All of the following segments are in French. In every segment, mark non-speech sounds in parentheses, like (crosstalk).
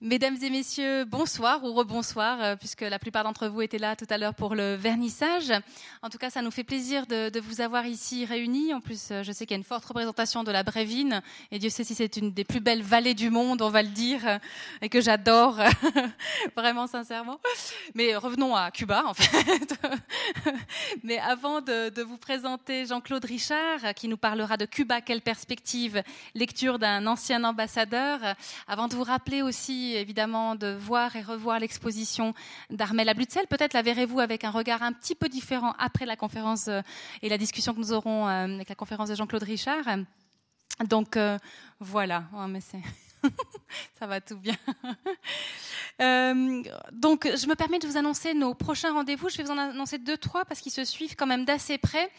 Mesdames et messieurs, bonsoir ou rebonsoir, euh, puisque la plupart d'entre vous étaient là tout à l'heure pour le vernissage. En tout cas, ça nous fait plaisir de, vous avoir ici réunis. En plus, euh, je sais qu'il y a une forte représentation de la Brévine, et Dieu sait si c'est une des plus belles vallées du monde, on va le dire, euh, et que j'adore, (laughs) vraiment sincèrement. Mais revenons à Cuba, en fait. (laughs) Mais avant de, de vous présenter Jean-Claude Richard, qui nous parlera de Cuba, quelle perspective, lecture d'un ancien ambassadeur, avant de vous rappeler aussi évidemment de voir et revoir l'exposition d'Armel Ablutzel. Peut-être la verrez-vous avec un regard un petit peu différent après la conférence euh, et la discussion que nous aurons euh, avec la conférence de Jean-Claude Richard. Donc euh, voilà, oh, mais (laughs) ça va tout bien. (laughs) donc, je me permets de vous annoncer nos prochains rendez-vous. Je vais vous en annoncer deux, trois parce qu'ils se suivent quand même d'assez près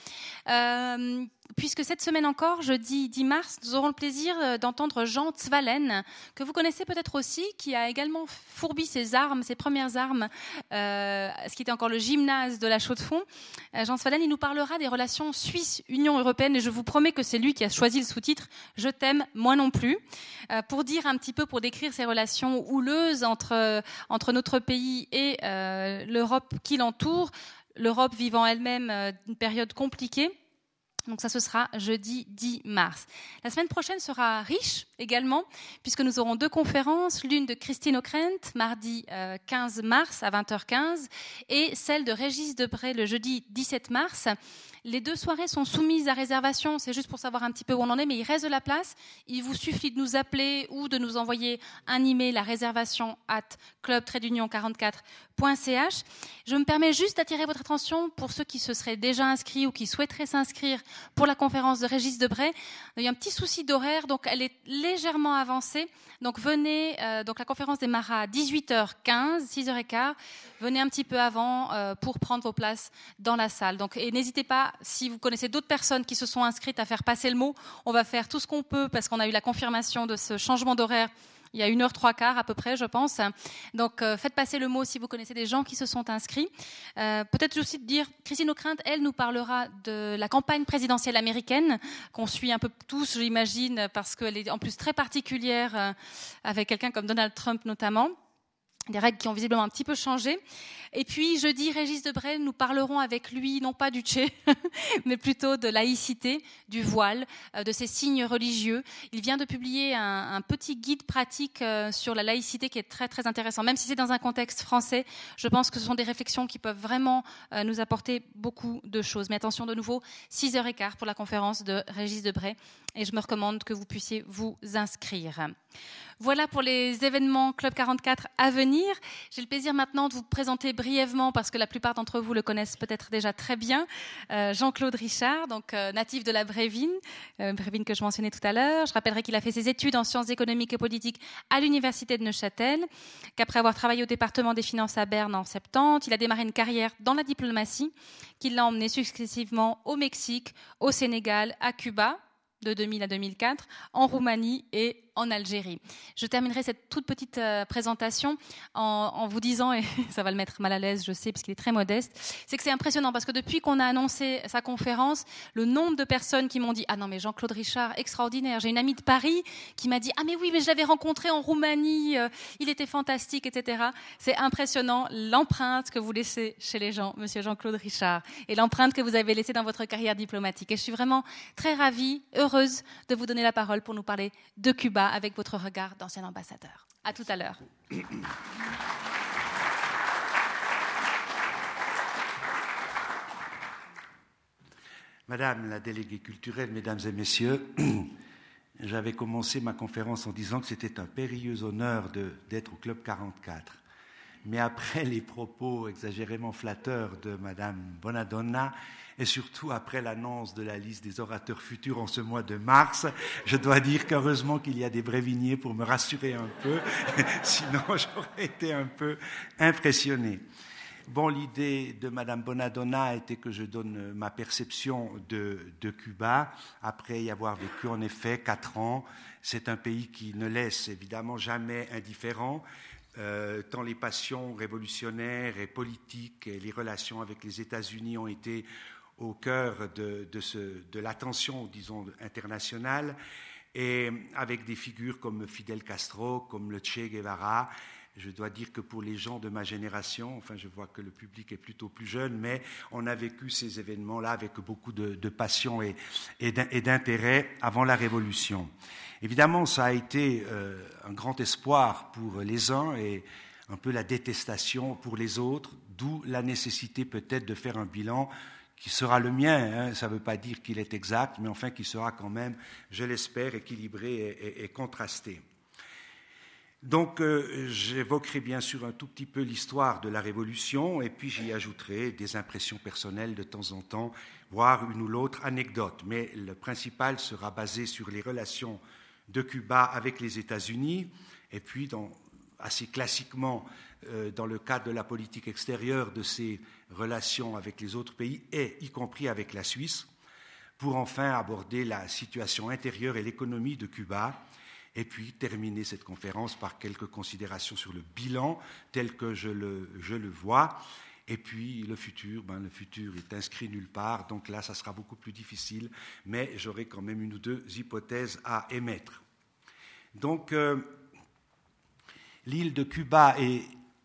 puisque cette semaine encore, jeudi 10 mars, nous aurons le plaisir euh, d'entendre Jean Zwalen, que vous connaissez peut-être aussi, qui a également fourbi ses armes, ses premières armes, euh, ce qui était encore le gymnase de la Chaux-de-Fonds. Euh, Jean Zwalen, il nous parlera des relations Suisse-Union européenne, et je vous promets que c'est lui qui a choisi le sous-titre « Je t'aime, moi non plus pour dire un petit peu, pour décrire ces relations houleuses entre, entre notre pays et l'Europe qui l'entoure, l'Europe vivant elle-même une période compliquée. Donc ça, ce sera jeudi 10 mars. La semaine prochaine sera riche également, puisque nous aurons deux conférences, l'une de Christine Ockrent, mardi 15 euh, mars à 20h15, et celle de Régis Debray le jeudi 17 mars. Les deux soirées sont soumises à réservation, c'est juste pour savoir un petit peu où on en est, mais il reste de la place. Il vous suffit de nous appeler ou de nous envoyer un email à réservation at club 44ch Je me permets juste d'attirer votre attention pour ceux qui se seraient déjà inscrits ou qui souhaiteraient s'inscrire pour la conférence de Régis Debray. Il y a un petit souci d'horaire, donc elle est légèrement avancée. Donc venez, euh, donc la conférence démarra à 18h15, 6h15. Venez un petit peu avant euh, pour prendre vos places dans la salle. Donc, et n'hésitez pas, si vous connaissez d'autres personnes qui se sont inscrites, à faire passer le mot. On va faire tout ce qu'on peut parce qu'on a eu la confirmation de ce changement d'horaire il y a une heure trois quarts à peu près, je pense. Donc, euh, faites passer le mot si vous connaissez des gens qui se sont inscrits. Euh, peut-être aussi de dire, Christine O'Krent, elle nous parlera de la campagne présidentielle américaine qu'on suit un peu tous, j'imagine, parce qu'elle est en plus très particulière euh, avec quelqu'un comme Donald Trump notamment des règles qui ont visiblement un petit peu changé. Et puis jeudi, Régis Debray, nous parlerons avec lui, non pas du Tché, (laughs) mais plutôt de laïcité, du voile, euh, de ses signes religieux. Il vient de publier un, petit guide pratique euh, sur la laïcité qui est très très intéressant. Même si c'est dans un contexte français, je pense que ce sont des réflexions qui peuvent vraiment euh, nous apporter beaucoup de choses. Mais attention de nouveau, 6h15 pour la conférence de Régis Debray. Et je me recommande que vous puissiez vous inscrire. Voilà pour les événements Club 44 à venir. J'ai le plaisir maintenant de vous présenter brièvement, parce que la plupart d'entre vous le connaissent peut-être déjà très bien, euh, Jean-Claude Richard, donc euh, natif de la Brévine, euh, Brévine que je mentionnais tout à l'heure. Je rappellerai qu'il a fait ses études en sciences économiques et politiques à l'université de Neuchâtel, qu'après avoir travaillé au département des finances à Berne en 70, il a démarré une carrière dans la diplomatie, qui l'a emmené successivement au Mexique, au Sénégal, à Cuba, de 2000 à 2004, en Roumanie et en Algérie. Je terminerai cette toute petite euh, présentation en, vous disant, et (laughs) ça va le mettre mal à l'aise, je sais, parce qu'il est très modeste, c'est que c'est impressionnant parce que depuis qu'on a annoncé sa conférence, le nombre de personnes qui m'ont dit Ah non, mais Jean-Claude Richard, extraordinaire. J'ai une amie de Paris qui m'a dit Ah, mais oui, mais je l'avais rencontré en Roumanie, euh, il était fantastique, etc. C'est impressionnant l'empreinte que vous laissez chez les gens, monsieur Jean-Claude Richard, et l'empreinte que vous avez laissée dans votre carrière diplomatique. Et je suis vraiment très ravie, heureuse de vous donner la parole pour nous parler de Cuba avec votre regard d'ancien ambassadeur. À tout à l'heure. Madame la déléguée culturelle, mesdames et messieurs, (clears throat) j'avais commencé ma conférence en disant que c'était un périlleux honneur d'être au Club 44. Mais après les propos exagérément flatteurs de Madame Bonadonna, et surtout après l'annonce de la liste des orateurs futurs en ce mois de mars, je dois dire qu'heureusement qu'il y a des bréviniers pour me rassurer un peu, (laughs) sinon j'aurais été un peu impressionné. Bon, l'idée de Madame Bonadonna était que je donne ma perception de, de, Cuba, après y avoir vécu en effet quatre ans. C'est un pays qui ne laisse évidemment jamais indifférent, euh, tant les passions révolutionnaires et politiques et les relations avec les États-Unis ont été au cœur de, de, de l'attention, disons, internationale. et avec des figures comme Fidel Castro, comme le Che Guevara. Je dois dire que pour les gens de ma génération, enfin je vois que le public est plutôt plus jeune, mais on a vécu ces événements-là avec beaucoup de, passion et, et d'intérêt avant la Révolution. Évidemment, ça a été euh, un grand espoir pour les uns et un peu la détestation pour les autres, d'où la nécessité peut-être de faire un bilan qui sera le mien. Hein. Ça ne veut pas dire qu'il est exact, mais enfin qui sera quand même, je l'espère, équilibré et, contrasté. Donc euh, j'évoquerai bien sûr un tout petit peu l'histoire de la Révolution et puis j'y ajouterai des impressions personnelles de temps en temps, voire une ou l'autre anecdote. Mais le principal sera basé sur les relations de Cuba avec les États-Unis et puis assez classiquement euh, dans le cadre de la politique extérieure de ces relations avec les autres pays et y compris avec la Suisse, pour enfin aborder la situation intérieure et l'économie de Cuba, et puis terminer cette conférence par quelques considérations sur le bilan tel que je le vois. Et puis le futur, ben, le futur est inscrit nulle part, donc là, ça sera beaucoup plus difficile, mais j'aurai quand même une ou deux hypothèses à émettre. Donc, euh, l'île de Cuba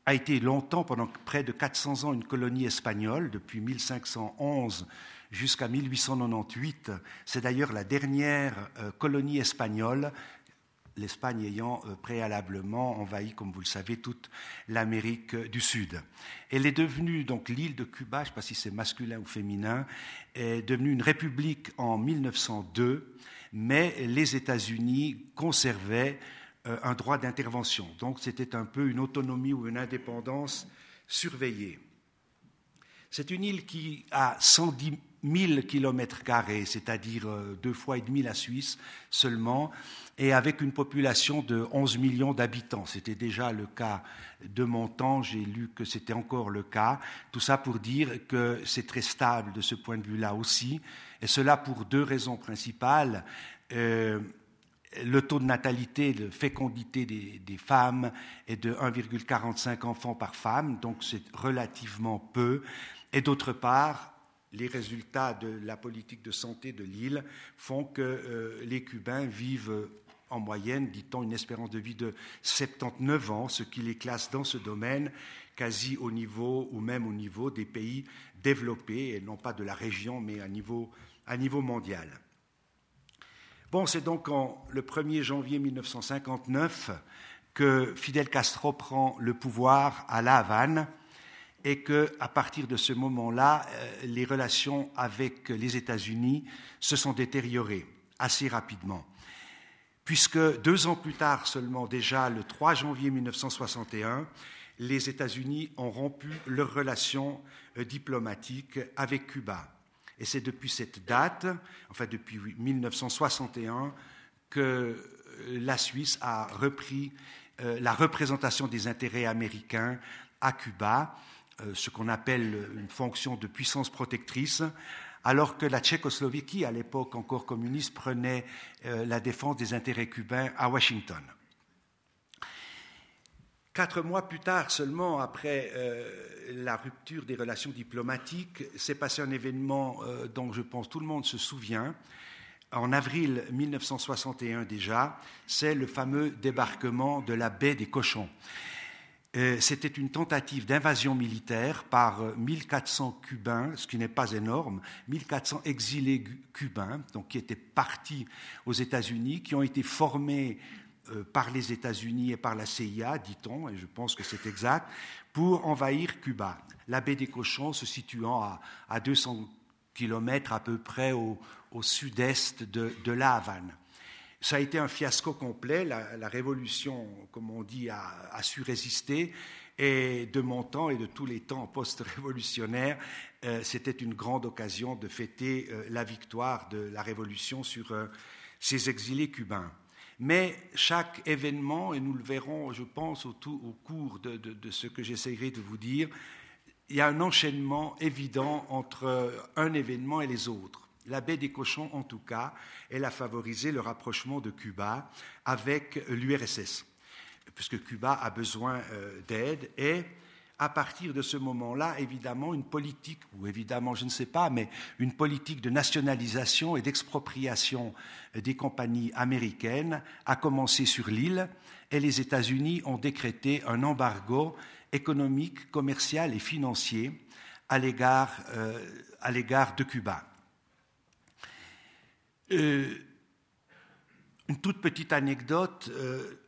a été longtemps, pendant près de 400 ans, une colonie espagnole, depuis 1511 jusqu'à 1898. C'est d'ailleurs la dernière euh, colonie espagnole, l'Espagne ayant euh, préalablement envahi, comme vous le savez, toute l'Amérique du Sud. Elle est devenue, donc l'île de Cuba, je ne sais pas si c'est masculin ou féminin, est devenue une république en 1902, mais les États-Unis conservaient euh, un droit d'intervention. Donc c'était un peu une autonomie ou une indépendance surveillée. C'est une île qui a 110 000 kilomètres carrés, c'est-à-dire euh, deux fois et demi la Suisse seulement, et avec une population de 11 millions d'habitants. C'était déjà le cas de mon temps, j'ai lu que c'était encore le cas. Tout ça pour dire que c'est très stable de ce point de vue-là aussi, et cela pour deux raisons principales. Euh, le taux de natalité, de fécondité des, femmes est de 1,45 enfants par femme, donc c'est relativement peu. Et d'autre part, les résultats de la politique de santé de l'île font que euh, les Cubains vivent en moyenne, dit-on, une espérance de vie de 79 ans, ce qui les classe dans ce domaine quasi au niveau ou même au niveau des pays développés, et non pas de la région, mais à niveau, niveau mondial. Bon, c'est donc en, le 1er janvier 1959 que Fidel Castro prend le pouvoir à La Havane et que, à partir de ce moment-là, euh, les relations avec les États-Unis se sont détériorées assez rapidement, puisque deux ans plus tard seulement, déjà le 3 janvier 1961, les États-Unis ont rompu leurs relations euh, diplomatiques avec Cuba. Et c'est depuis cette date, enfin depuis 1961, que euh, la Suisse a repris la représentation des intérêts américains à Cuba, ce qu'on appelle une fonction de puissance protectrice, alors que la Tchécoslovaquie, à l'époque encore communiste, prenait la défense des intérêts cubains à Washington. Quatre mois plus tard seulement, après euh, la rupture des relations diplomatiques, s'est passé un événement euh, dont je pense tout le monde se souvient. En avril 1961 déjà, c'est le fameux débarquement de la baie des cochons. Euh, c'était une tentative d'invasion militaire par 1400 Cubains, ce qui n'est pas énorme, 1400 exilés cubains, donc qui étaient partis aux États-Unis, qui ont été formés euh, par les États-Unis et par la CIA, dit-on, et je pense que c'est exact, pour envahir Cuba. La baie des Cochons se situant à, 200 kilomètres à peu près au, sud-est de, La Havane. Ça a été un fiasco complet. La, révolution, comme on dit, a, su résister. Et de mon temps et de tous les temps post-révolutionnaires, euh, c'était une grande occasion de fêter euh, la victoire de la révolution sur ces exilés cubains. Mais chaque événement, et nous le verrons, je pense, au, cours de, ce que j'essaierai de vous dire, il y a un enchaînement évident entre un événement et les autres. La baie des cochons, en tout cas, elle a favorisé le rapprochement de Cuba avec l'URSS, puisque Cuba a besoin euh, d'aide et à partir de ce moment-là, évidemment, une politique, ou évidemment, je ne sais pas, mais une politique de nationalisation et d'expropriation des compagnies américaines a commencé sur l'île et les États-Unis ont décrété un embargo économique, commercial et financier à l'égard de Cuba. Euh, une toute petite anecdote. Euh,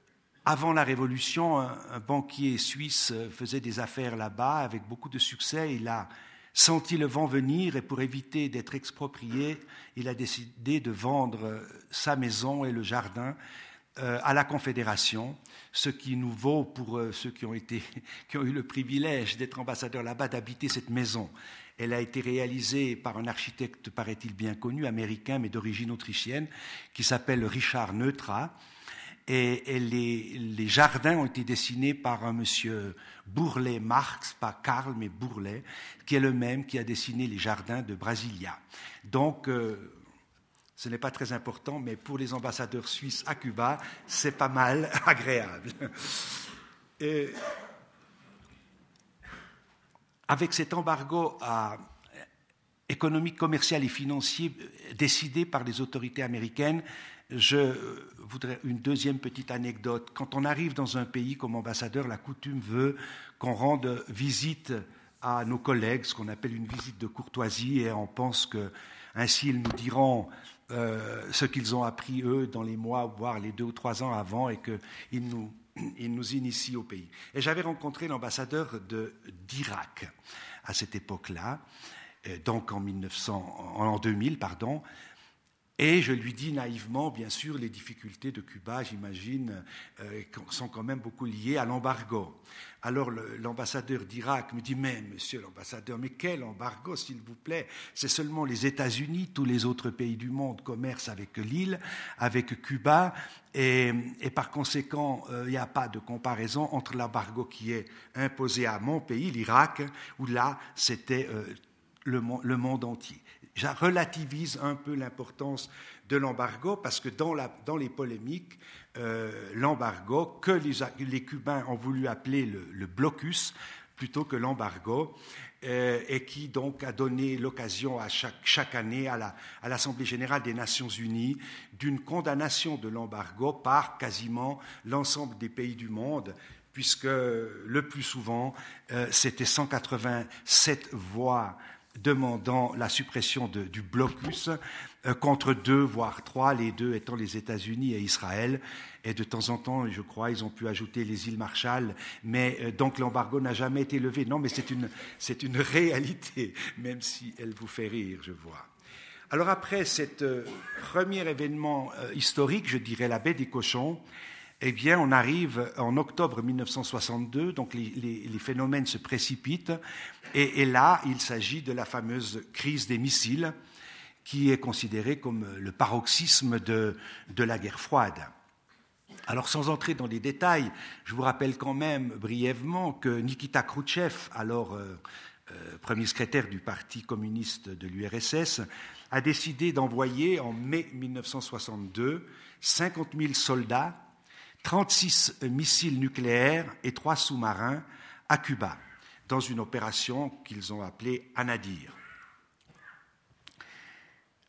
avant la Révolution, un, banquier suisse faisait des affaires là-bas avec beaucoup de succès. Il a senti le vent venir et pour éviter d'être exproprié, il a décidé de vendre sa maison et le jardin euh, à la Confédération, ce qui nous vaut pour ceux (laughs) qui ont eu le privilège d'être ambassadeurs là-bas d'habiter cette maison. Elle a été réalisée par un architecte, paraît-il bien connu, américain, mais d'origine autrichienne, qui s'appelle Richard Neutra. Et, les, jardins ont été dessinés par un monsieur Bourlet Marx, pas Karl, mais Bourlet, qui est le même qui a dessiné les jardins de Brasilia. Donc, euh, ce n'est pas très important, mais pour les ambassadeurs suisses à Cuba, c'est pas mal (laughs) agréable. Avec cet embargo économique, commercial et financier décidé par les autorités américaines, je voudrais une deuxième petite anecdote. Quand on arrive dans un pays comme ambassadeur, la coutume veut qu'on rende visite à nos collègues, ce qu'on appelle une visite de courtoisie, et on pense que ainsi ils nous diront euh, ce qu'ils ont appris eux dans les mois, voire les deux ou trois ans avant, et qu'ils nous il nous initie au pays. Et j'avais rencontré l'ambassadeur d'Irak à cette époque-là, euh, donc en, 1900, en 2000, pardon, et je lui dis naïvement, bien sûr, les difficultés de Cuba, j'imagine, euh, sont quand même beaucoup liées à l'embargo. Alors l'ambassadeur d'Irak me dit, mais monsieur l'ambassadeur, mais quel embargo, s'il vous plaît? C'est seulement les États-Unis, tous les autres pays du monde commercent avec l'île, avec Cuba, et, par conséquent, euh, il n'y a pas de comparaison entre l'embargo qui est imposé à mon pays, l'Irak, où là, c'était euh, le, monde entier. Je relativise un peu l'importance de l'embargo parce que dans, les polémiques, euh, l'embargo, que les, Cubains ont voulu appeler le, blocus plutôt que l'embargo, euh, et qui donc a donné l'occasion à chaque, année à l'Assemblée générale des Nations unies d'une condamnation de l'embargo par quasiment l'ensemble des pays du monde puisque le plus souvent, euh, c'était 187 voix demandant la suppression du blocus euh, contre deux, voire trois, les deux étant les États-Unis et Israël. Et de temps en temps, je crois, ils ont pu ajouter les îles Marshall. Mais euh, donc l'embargo n'a jamais été levé. Non, mais c'est une, c'est une réalité, (laughs) même si elle vous fait rire, je vois. Alors après cet euh, premier événement historique, je dirais la baie des cochons, eh bien, on arrive en octobre 1962, donc les, phénomènes se précipitent, et, là, il s'agit de la fameuse crise des missiles, qui est considérée comme le paroxysme de, la guerre froide. Alors, sans entrer dans les détails, je vous rappelle quand même brièvement que Nikita Khrouchtchev, alors euh, euh, premier secrétaire du Parti communiste de l'URSS, a décidé d'envoyer en mai 1962 50 000 soldats 36 missiles nucléaires et trois sous-marins à Cuba, dans une opération qu'ils ont appelée Anadir.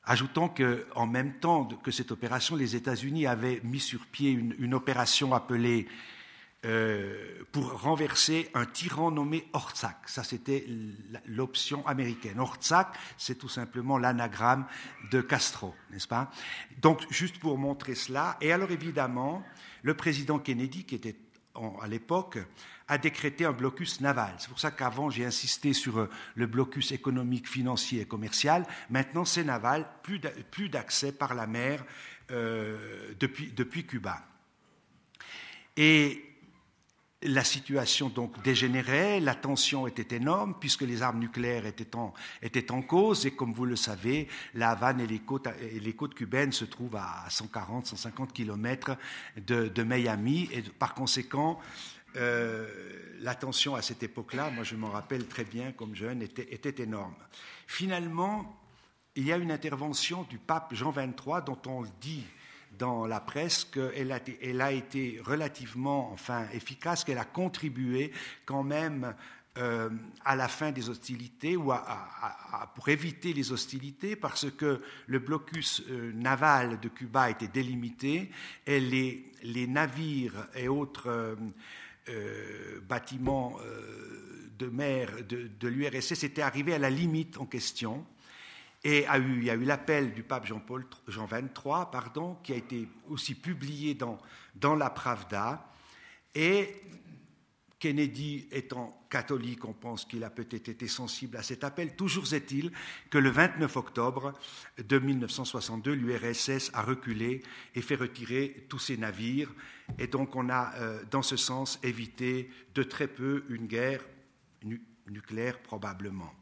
Ajoutons qu'en même temps que cette opération, les États-Unis avaient mis sur pied une, opération appelée euh, pour renverser un tyran nommé Ortsak. Ça, c'était l'option américaine. Ortsak, c'est tout simplement l'anagramme de Castro, n'est-ce pas? Donc, juste pour montrer cela. Et alors, évidemment, le président Kennedy, qui était à l'époque, a décrété un blocus naval. C'est pour ça qu'avant, j'ai insisté sur euh, le blocus économique, financier et commercial. Maintenant, c'est naval, plus d'accès par la mer euh, depuis, depuis Cuba. Et la situation donc dégénérait, la tension était énorme puisque les armes nucléaires étaient en, étaient en cause et comme vous le savez, la Havane et les côtes, et les côtes cubaines se trouvent à 140, 150 kilomètres de, Miami et par conséquent, euh, la tension à cette époque-là, moi je m'en rappelle très bien comme jeune, était, était énorme. Finalement, il y a une intervention du pape Jean XXIII dont on dit dans la presse qu'elle a, elle a été relativement enfin, efficace, qu'elle a contribué quand même euh, à la fin des hostilités ou pour éviter les hostilités parce que le blocus euh, naval de Cuba était délimité et les, navires et autres euh, bâtiments de mer de l'URSS étaient arrivés à la limite en question. Et il y a eu l'appel du pape Jean-Paul Jean 23, pardon, qui a été aussi publié dans, dans la Pravda. Et Kennedy étant catholique, on pense qu'il a peut-être été sensible à cet appel. Toujours est-il que le 29 octobre de 1962, l'URSS a reculé et fait retirer tous ses navires. Et donc on a, euh, dans ce sens, évité de très peu une guerre nucléaire probablement.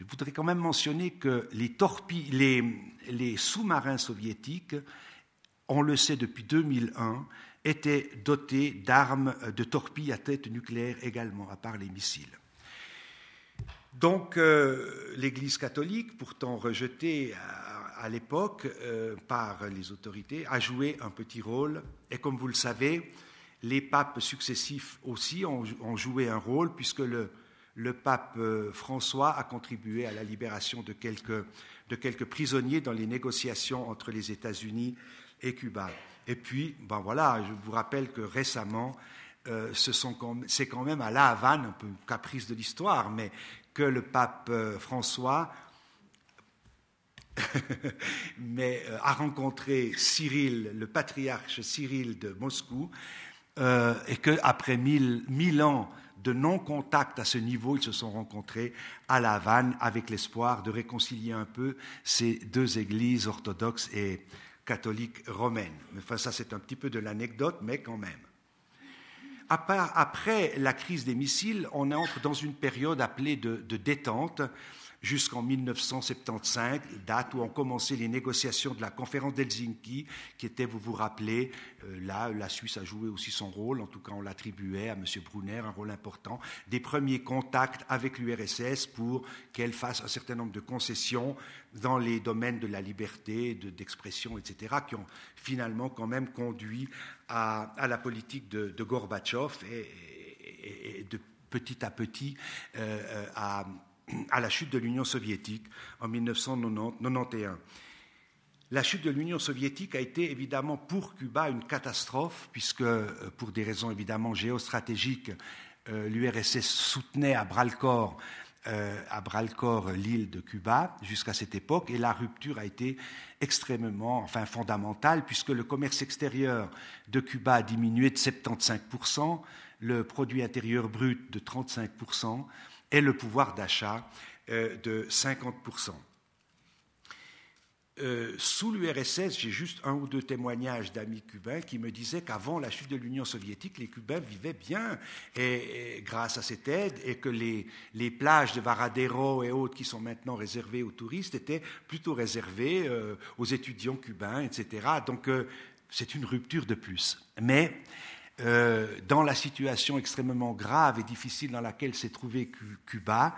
Je voudrais quand même mentionner que les, sous-marins soviétiques, on le sait depuis 2001, étaient dotés d'armes de torpilles à tête nucléaire également, à part les missiles. Donc euh, l'Église catholique, pourtant rejetée à, l'époque euh, par les autorités, a joué un petit rôle. Et comme vous le savez, les papes successifs aussi ont, joué un rôle, puisque le, le, pape euh, François a contribué à la libération de quelques, prisonniers dans les négociations entre les États-Unis et Cuba. Et puis, ben voilà, je vous rappelle que récemment, euh, c'est quand même à La Havane, un peu caprice de l'histoire, mais que le pape euh, François (laughs) a rencontré Cyril, le patriarche Cyril de Moscou, et qu'après mille, mille ans de non-contact à ce niveau, ils se sont rencontrés à La Havane avec l'espoir de réconcilier un peu ces deux églises orthodoxes et catholique romaine. Enfin, ça, c'est un petit peu de l'anecdote, mais quand même. Après la crise des missiles, on entre dans une période appelée de, de détente jusqu'en 1975, date où ont commencé les négociations de la conférence d'Helsinki, qui était, vous vous rappelez, euh, là, la Suisse a joué aussi son rôle, en tout cas on l'attribuait à M. Brunner, un rôle important, des premiers contacts avec l'URSS pour qu'elle fasse un certain nombre de concessions dans les domaines de la liberté, d'expression, etc., qui ont finalement quand même conduit à, la politique de, Gorbatchev et, de petit à petit euh, euh, à à la chute de l'Union soviétique en 1991. La chute de l'Union soviétique a été évidemment pour Cuba une catastrophe, puisque euh, pour des raisons évidemment géostratégiques, euh, l'URSS soutenait à bras-le-corps euh, à bras-le-corps l'île de Cuba jusqu'à cette époque, et la rupture a été extrêmement, enfin fondamentale, puisque le commerce extérieur de Cuba a diminué de 75%, le produit intérieur brut de 35%, et le pouvoir d'achat euh, de 50%. Euh, sous l'URSS, j'ai juste un ou deux témoignages d'amis cubains qui me disaient qu'avant la chute de l'Union soviétique, les Cubains vivaient bien et, grâce à cette aide et que les, les, plages de Varadero et autres qui sont maintenant réservées aux touristes étaient plutôt réservées euh, aux étudiants cubains, etc. Donc c'est une rupture de plus. Mais euh, dans la situation extrêmement grave et difficile dans laquelle s'est trouvé Cuba,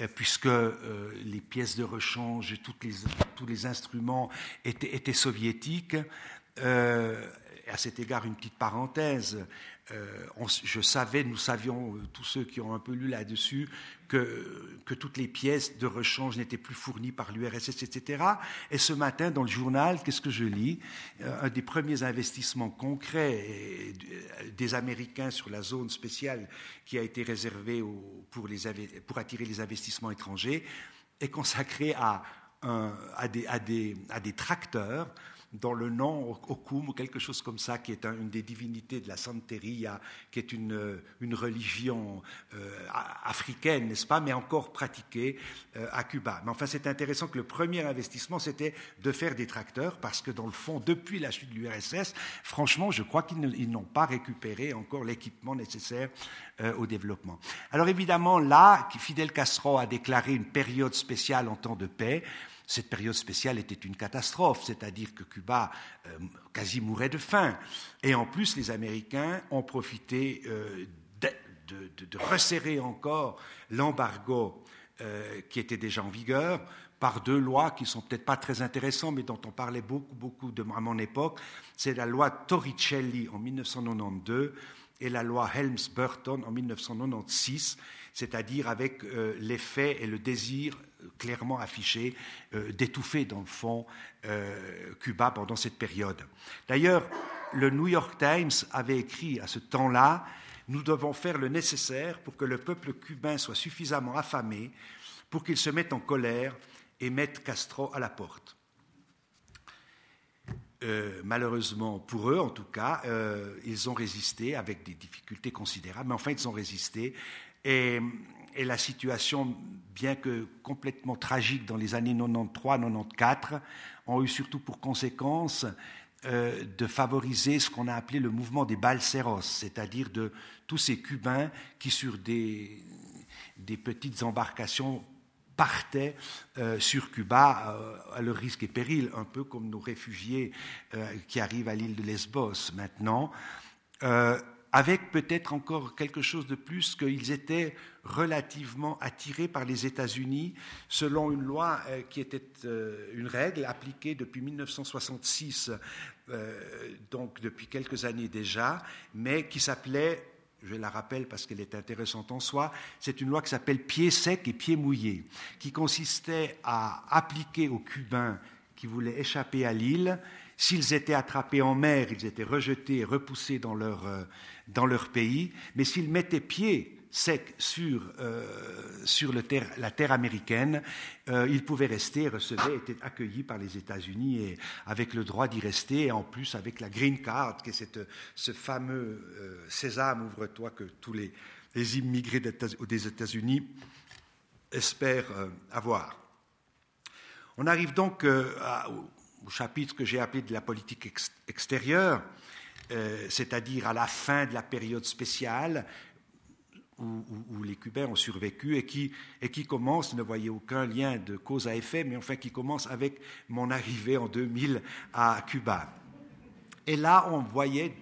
euh, puisque euh, les pièces de rechange et tous les instruments étaient, soviétiques. à cet égard, une petite parenthèse, je savais, nous savions, tous ceux qui ont un peu lu là-dessus, que, toutes les pièces de rechange n'étaient plus fournies par l'URSS, etc. Et ce matin, dans le journal, qu'est-ce que je lis? Euh, Un des premiers investissements concrets des Américains sur la zone spéciale qui a été réservée pour, attirer les investissements étrangers est consacré à des tracteurs dans le nom Okum ou quelque chose comme ça, qui est une des divinités de la Santeria, qui est une, une religion euh, africaine, n'est-ce pas, mais encore pratiquée euh, à Cuba. Mais enfin, c'est intéressant que le premier investissement, c'était de faire des tracteurs, parce que dans le fond, depuis la chute de l'URSS, franchement, je crois qu'ils n'ont pas récupéré encore l'équipement nécessaire euh, au développement. Alors évidemment, là, Fidel Castro a déclaré une période spéciale en temps de paix. Cette période spéciale était une catastrophe, c'est-à-dire que Cuba euh, quasi mourait de faim. Et en plus, les Américains ont profité euh, de, resserrer encore l'embargo euh, qui était déjà en vigueur par deux lois qui sont peut-être pas très intéressantes, mais dont on parlait beaucoup, beaucoup à mon époque. C'est la loi Torricelli en 1992 et la loi Helms-Burton en 1996, c'est-à-dire avec l'effet et le désir clairement affiché euh, d'étouffer dans le fond euh, Cuba pendant cette période. D'ailleurs, le New York Times avait écrit à ce temps-là Nous devons faire le nécessaire pour que le peuple cubain soit suffisamment affamé pour qu'il se mette en colère et mette Castro à la porte. Euh, malheureusement pour eux, en tout cas, ils ont résisté avec des difficultés considérables, mais enfin ils ont résisté. Et, la situation, bien que complètement tragique dans les années 93-94, ont eu surtout pour conséquence euh, de favoriser ce qu'on a appelé le mouvement des balseros, c'est-à-dire de tous ces Cubains qui, sur des, petites embarcations partaient euh, sur Cuba euh, à leur risque et péril, un peu comme nos réfugiés qui arrivent à l'île de Lesbos maintenant, avec peut-être encore quelque chose de plus qu'ils étaient relativement attirés par les États-Unis selon une loi qui était une règle appliquée depuis 1966, donc depuis quelques années déjà, mais qui s'appelait je la rappelle parce qu'elle est intéressante en soi, c'est une loi qui s'appelle pied sec et pied mouillé, qui consistait à appliquer aux Cubains qui voulaient échapper à l'île, s'ils étaient attrapés en mer, ils étaient rejetés et repoussés dans leur, euh, dans leur pays, mais s'ils mettaient pied sec sur, euh, sur la terre américaine, euh, il pouvait rester, recevait, était accueilli par les États-Unis et avec le droit d'y rester, et en plus avec la green card, qui est ce fameux euh, sésame, ouvre-toi, que tous les, les immigrés des États-Unis espèrent euh, avoir. On arrive donc au chapitre que j'ai appelé de la politique extérieure, c'est-à-dire à la fin de la période spéciale, où, les Cubains ont survécu et qui, et commence, ne voyez aucun lien de cause à effet, mais enfin qui commence avec mon arrivée en 2000 à Cuba. Et là, on voyait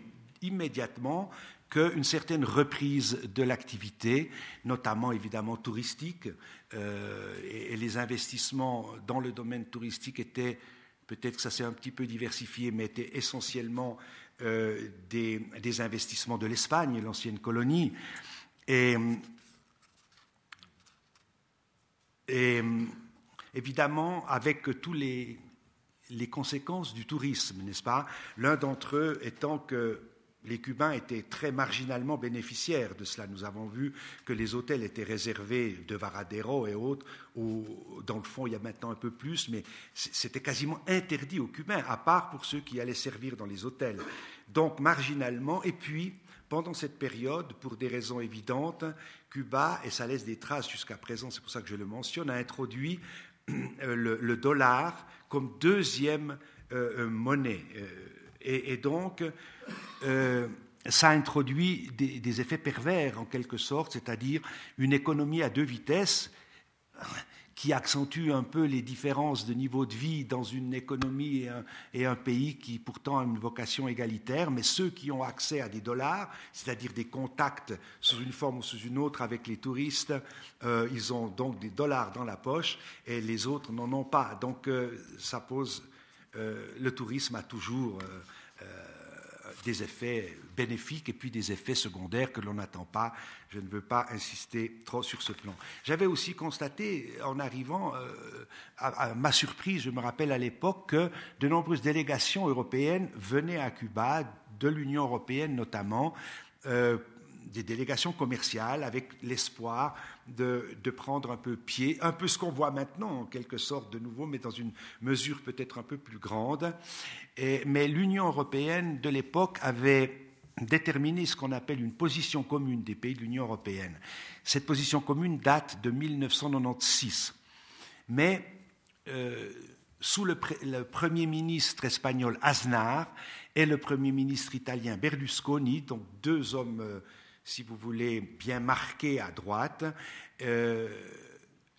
immédiatement qu'une certaine reprise de l'activité, notamment évidemment touristique, euh, et, les investissements dans le domaine touristique étaient, peut-être que ça s'est un petit peu diversifié, mais étaient essentiellement euh, des, investissements de l'Espagne, l'ancienne colonie. Et, évidemment, avec tous les, les conséquences du tourisme, n'est-ce pas? L'un d'entre eux étant que les Cubains étaient très marginalement bénéficiaires de cela. Nous avons vu que les hôtels étaient réservés de Varadero et autres, dans le fond, il y a maintenant un peu plus, mais c'était quasiment interdit aux Cubains, à part pour ceux qui allaient servir dans les hôtels. Donc, marginalement, et puis, pendant cette période, pour des raisons évidentes, Cuba, et ça laisse des traces jusqu'à présent, c'est pour ça que je le mentionne, a introduit euh, le, dollar comme deuxième euh, euh, monnaie. Et, donc, ça a introduit des, effets pervers en quelque sorte, c'est-à-dire une économie à deux vitesses qui accentue un peu les différences de niveau de vie dans une économie et un, pays qui pourtant a une vocation égalitaire, mais ceux qui ont accès à des dollars, c'est-à-dire des contacts sous une forme ou sous une autre avec les touristes, euh, ils ont donc des dollars dans la poche et les autres n'en ont pas. Donc euh, ça pose, euh, le tourisme a toujours des effets bénéfiques et puis des effets secondaires que l'on n'attend pas. Je ne veux pas insister trop sur ce plan. J'avais aussi constaté, en arrivant, euh, à, ma surprise, je me rappelle à l'époque, que de nombreuses délégations européennes venaient à Cuba, de l'Union européenne notamment, euh, des délégations commerciales avec l'espoir de, prendre un peu pied, un peu ce qu'on voit maintenant en quelque sorte de nouveau, mais dans une mesure peut-être un peu plus grande. mais l'Union européenne de l'époque avait déterminé ce qu'on appelle une position commune des pays de l'Union européenne. Cette position commune date de 1996. Mais euh, sous le, le, Premier ministre espagnol Aznar et le Premier ministre italien Berlusconi, donc deux hommes euh, si vous voulez, bien marqué à droite. Euh,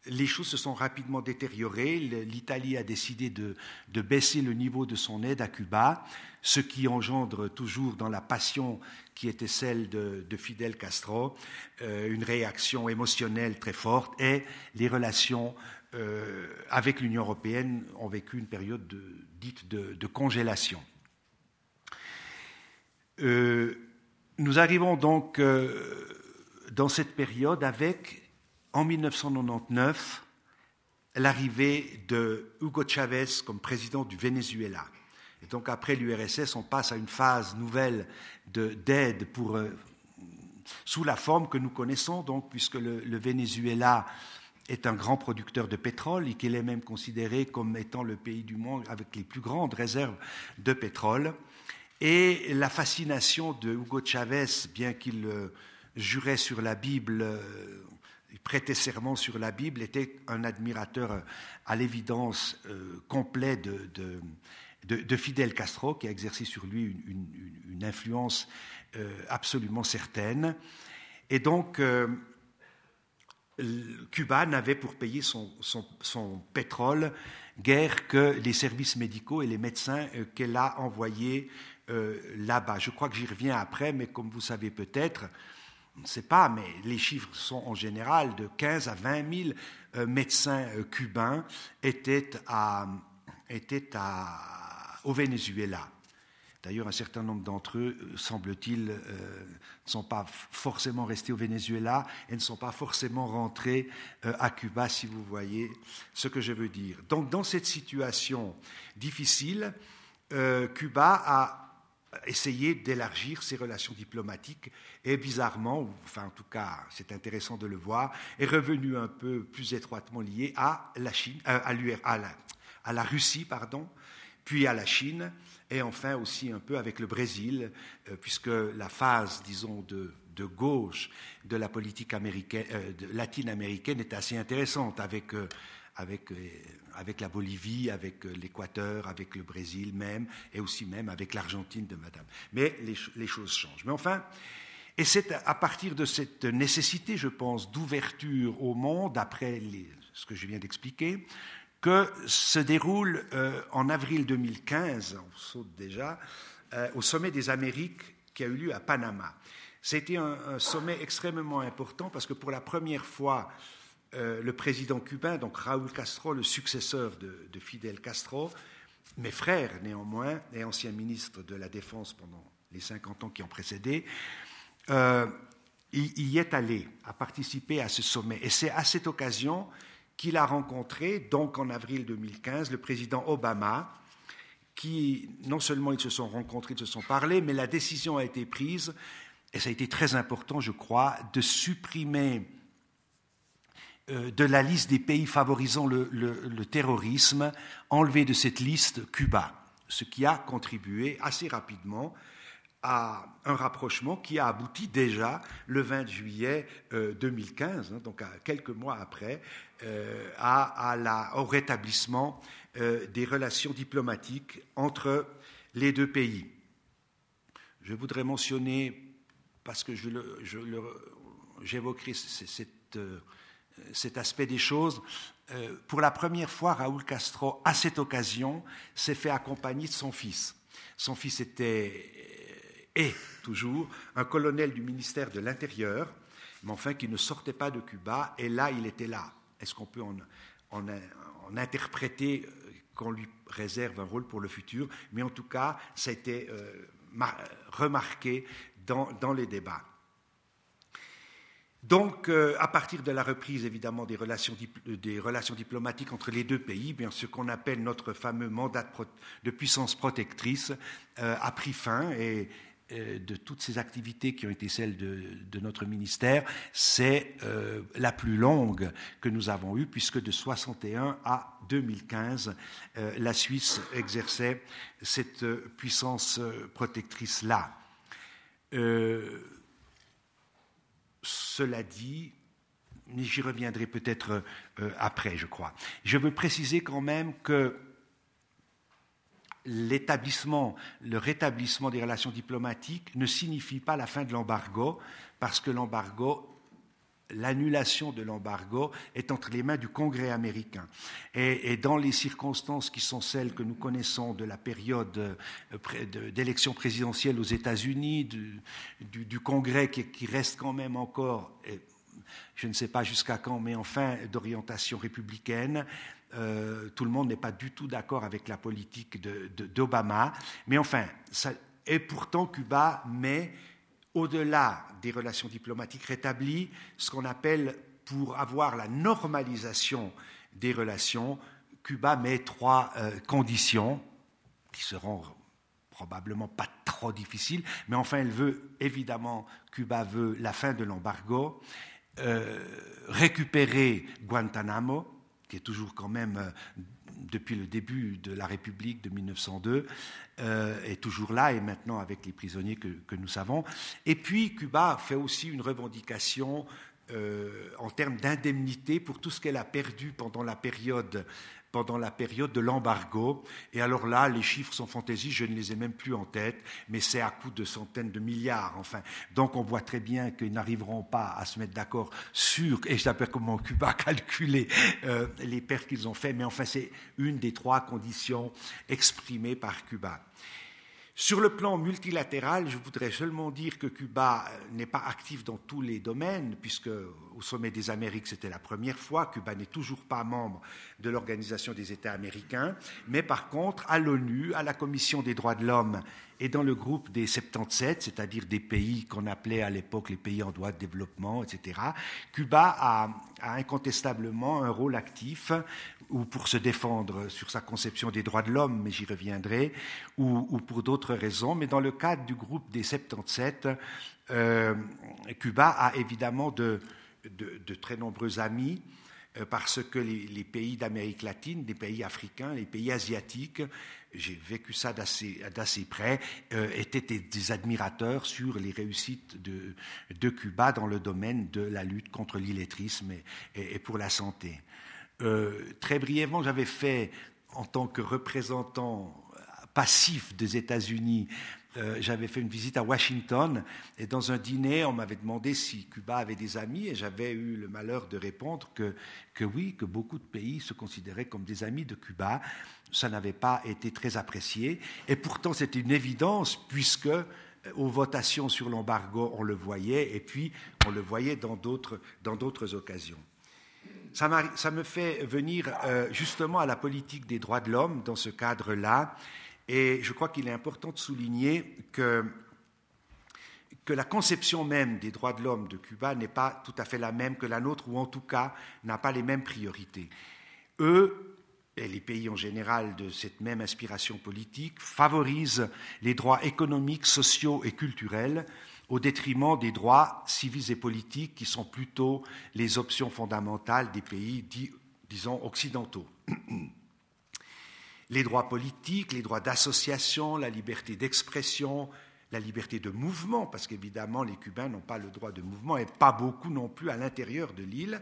les choses se sont rapidement détériorées. L'Italie a décidé de, baisser le niveau de son aide à Cuba, ce qui engendre toujours dans la passion qui était celle de, Fidel Castro euh, une réaction émotionnelle très forte et les relations euh, avec l'Union européenne ont vécu une période dite de, congélation. Nous arrivons donc dans cette période avec, en 1999, l'arrivée de Hugo Chavez comme président du Venezuela. Et donc après l'URSS, on passe à une phase nouvelle d'aide pour euh, sous la forme que nous connaissons, donc puisque le, Venezuela est un grand producteur de pétrole et qu'il est même considéré comme étant le pays du monde avec les plus grandes réserves de pétrole. Et la fascination de Hugo Chavez, bien qu'il euh, jurait sur la Bible euh, il prêtait serment sur la Bible, était un admirateur euh, à l'évidence complet de, de, Fidel Castro, qui a exercé sur lui une, influence absolument certaine. Et donc, Cuba n'avait pour payer son, son, pétrole guère que les services médicaux et les médecins qu'elle a envoyés là-bas. Je crois que j'y reviens après, mais comme vous savez peut-être, on ne sait pas, mais les chiffres sont en général de 15 à 20 000 euh, médecins euh, cubains étaient, à, étaient au Venezuela. D'ailleurs, un certain nombre d'entre eux, euh, semble-t-il, ne sont pas forcément restés au Venezuela et ne sont pas forcément rentrés à Cuba, si vous voyez ce que je veux dire. Donc, dans cette situation difficile, Cuba a essayer d'élargir ses relations diplomatiques et bizarrement, enfin en tout cas c'est intéressant de le voir, est revenu un peu plus étroitement lié à la euh, Russie, pardon, puis à la Chine et enfin aussi un peu avec le Brésil, euh, puisque la phase, disons, de, gauche de la politique américaine, euh, latine-américaine est assez intéressante avec avec, euh, avec la Bolivie, avec euh, l'Équateur, avec le Brésil même, et aussi même avec l'Argentine de Madame. Mais les, choses changent. Mais enfin, et c'est à partir de cette nécessité, je pense, d'ouverture au monde, après ce que je viens d'expliquer, que se déroule euh, en avril 2015, on saute déjà, au sommet des Amériques qui a eu lieu à Panama. C'était un sommet extrêmement important parce que pour la première fois, euh, le président cubain, donc Raúl Castro, le successeur de, Fidel Castro, mes frères néanmoins, et ancien ministre de la Défense pendant les 50 ans qui ont précédé, euh, il y est allé, à participer à ce sommet. Et c'est à cette occasion qu'il a rencontré, donc en avril 2015, le président Obama, qui, non seulement ils se sont rencontrés, ils se sont parlé, mais la décision a été prise, et ça a été très important, je crois, de supprimer de la liste des pays favorisant le, terrorisme, enlevé de cette liste Cuba, ce qui a contribué assez rapidement à un rapprochement qui a abouti déjà le 20 juillet 2015, euh, hein, donc quelques mois après, euh, à, au rétablissement des relations diplomatiques entre les deux pays. Je voudrais mentionner, parce que j'évoquerai cette cet aspect des choses. Euh, pour la première fois, Raúl Castro, à cette occasion, s'est fait accompagner de son fils. Son fils était, et euh, toujours, un colonel du ministère de l'Intérieur, mais enfin qui ne sortait pas de Cuba, et là, il était là. Est-ce qu'on peut en, interpréter euh, qu'on lui réserve un rôle pour le futur? Mais en tout cas, ça a été remarqué dans les débats. Donc, euh, à partir de la reprise, évidemment, des relations, diplomatiques entre les deux pays, bien, ce qu'on appelle notre fameux mandat de, puissance protectrice euh, a pris fin et euh, de toutes ces activités qui ont été celles de, notre ministère, c'est la plus longue que nous avons eue, puisque de 61 à 2015, la Suisse exerçait cette puissance protectrice-là. Cela dit, j'y reviendrai peut-être euh, après, je crois. Je veux préciser quand même que l'établissement, le rétablissement des relations diplomatiques ne signifie pas la fin de l'embargo, parce que l'embargo l'annulation de l'embargo est entre les mains du Congrès américain. Et, dans les circonstances qui sont celles que nous connaissons de la période euh, d'élection présidentielle aux États-Unis, du, Congrès qui, reste quand même encore, je ne sais pas jusqu'à quand, mais enfin d'orientation républicaine, euh, tout le monde n'est pas du tout d'accord avec la politique d'Obama. mais enfin, et pourtant Cuba met au-delà des relations diplomatiques rétablies, ce qu'on appelle, pour avoir la normalisation des relations, Cuba met trois euh, conditions qui seront probablement pas trop difficiles, mais enfin, elle veut, évidemment, Cuba veut la fin de l'embargo, euh, récupérer Guantanamo, qui est toujours quand même, euh, depuis le début de la République de 1902, euh, est toujours là et maintenant avec les prisonniers que, nous savons. Et puis Cuba fait aussi une revendication en termes d'indemnité pour tout ce qu'elle a perdu pendant la période pendant la période de l'embargo. Et alors là, les chiffres sont fantaisies, je ne les ai même plus en tête, mais c'est à coût de centaines de milliards, enfin. Donc on voit très bien qu'ils n'arriveront pas à se mettre d'accord sur, et je sais comment Cuba (laughs) a calculé euh, les pertes qu'ils ont faites, mais enfin c'est une des trois conditions exprimées par Cuba. Sur le plan multilatéral, je voudrais seulement dire que Cuba n'est pas actif dans tous les domaines, puisque au sommet des Amériques, c'était la première fois. Cuba n'est toujours pas membre de l'Organisation des États américains, mais par contre, à l'ONU, à la Commission des droits de l'homme et dans le groupe des 77, c'est-à-dire des pays qu'on appelait à l'époque les pays en droit de développement, etc., Cuba a, incontestablement un rôle actif ou pour se défendre sur sa conception des droits de l'homme, mais j'y reviendrai, ou, pour d'autres raisons. Mais dans le cadre du groupe des 77, euh, Cuba a évidemment de, très nombreux amis euh, parce que les, pays d'Amérique latine, les pays africains, les pays asiatiques, j'ai vécu ça d'assez près, euh, étaient des, admirateurs sur les réussites de, Cuba dans le domaine de la lutte contre l'illettrisme et, pour la santé. Euh, très brièvement, j'avais fait, en tant que représentant passif des États-Unis, euh, j'avais fait une visite à Washington et dans un dîner, on m'avait demandé si Cuba avait des amis et j'avais eu le malheur de répondre que, que, oui, que beaucoup de pays se considéraient comme des amis de Cuba. Ça n'avait pas été très apprécié et pourtant c'était une évidence puisque euh, aux votations sur l'embargo, on le voyait et puis on le voyait dans d'autres occasions. Ça, me fait venir euh, justement à la politique des droits de l'homme dans ce cadre-là. Et je crois qu'il est important de souligner que, la conception même des droits de l'homme de Cuba n'est pas tout à fait la même que la nôtre, ou en tout cas n'a pas les mêmes priorités. Eux, et les pays en général de cette même inspiration politique, favorisent les droits économiques, sociaux et culturels au détriment des droits civils et politiques qui sont plutôt les options fondamentales des pays, disons, occidentaux. (clears throat) Les droits politiques, les droits d'association, la liberté d'expression, la liberté de mouvement, parce qu'évidemment les Cubains n'ont pas le droit de mouvement et pas beaucoup non plus à l'intérieur de l'île,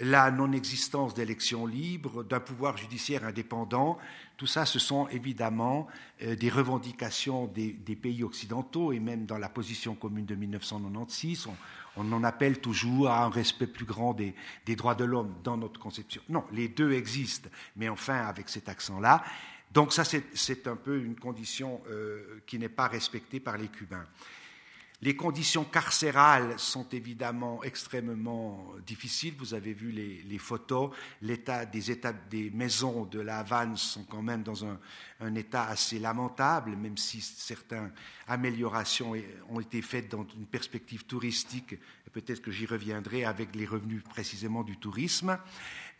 la non-existence d'élections libres, d'un pouvoir judiciaire indépendant, tout ça, ce sont évidemment euh, des revendications des, pays occidentaux et même dans la position commune de 1996, on, en appelle toujours à un respect plus grand des, droits de l'homme dans notre conception. Non, les deux existent, mais enfin avec cet accent-là. Donc ça, c'est un peu une condition euh, qui n'est pas respectée par les Cubains. Les conditions carcérales sont évidemment extrêmement difficiles. Vous avez vu les, photos. L'état des, maisons de la Havane sont quand même dans un, état assez lamentable, même si certaines améliorations ont été faites dans une perspective touristique. Peut-être que j'y reviendrai avec les revenus précisément du tourisme.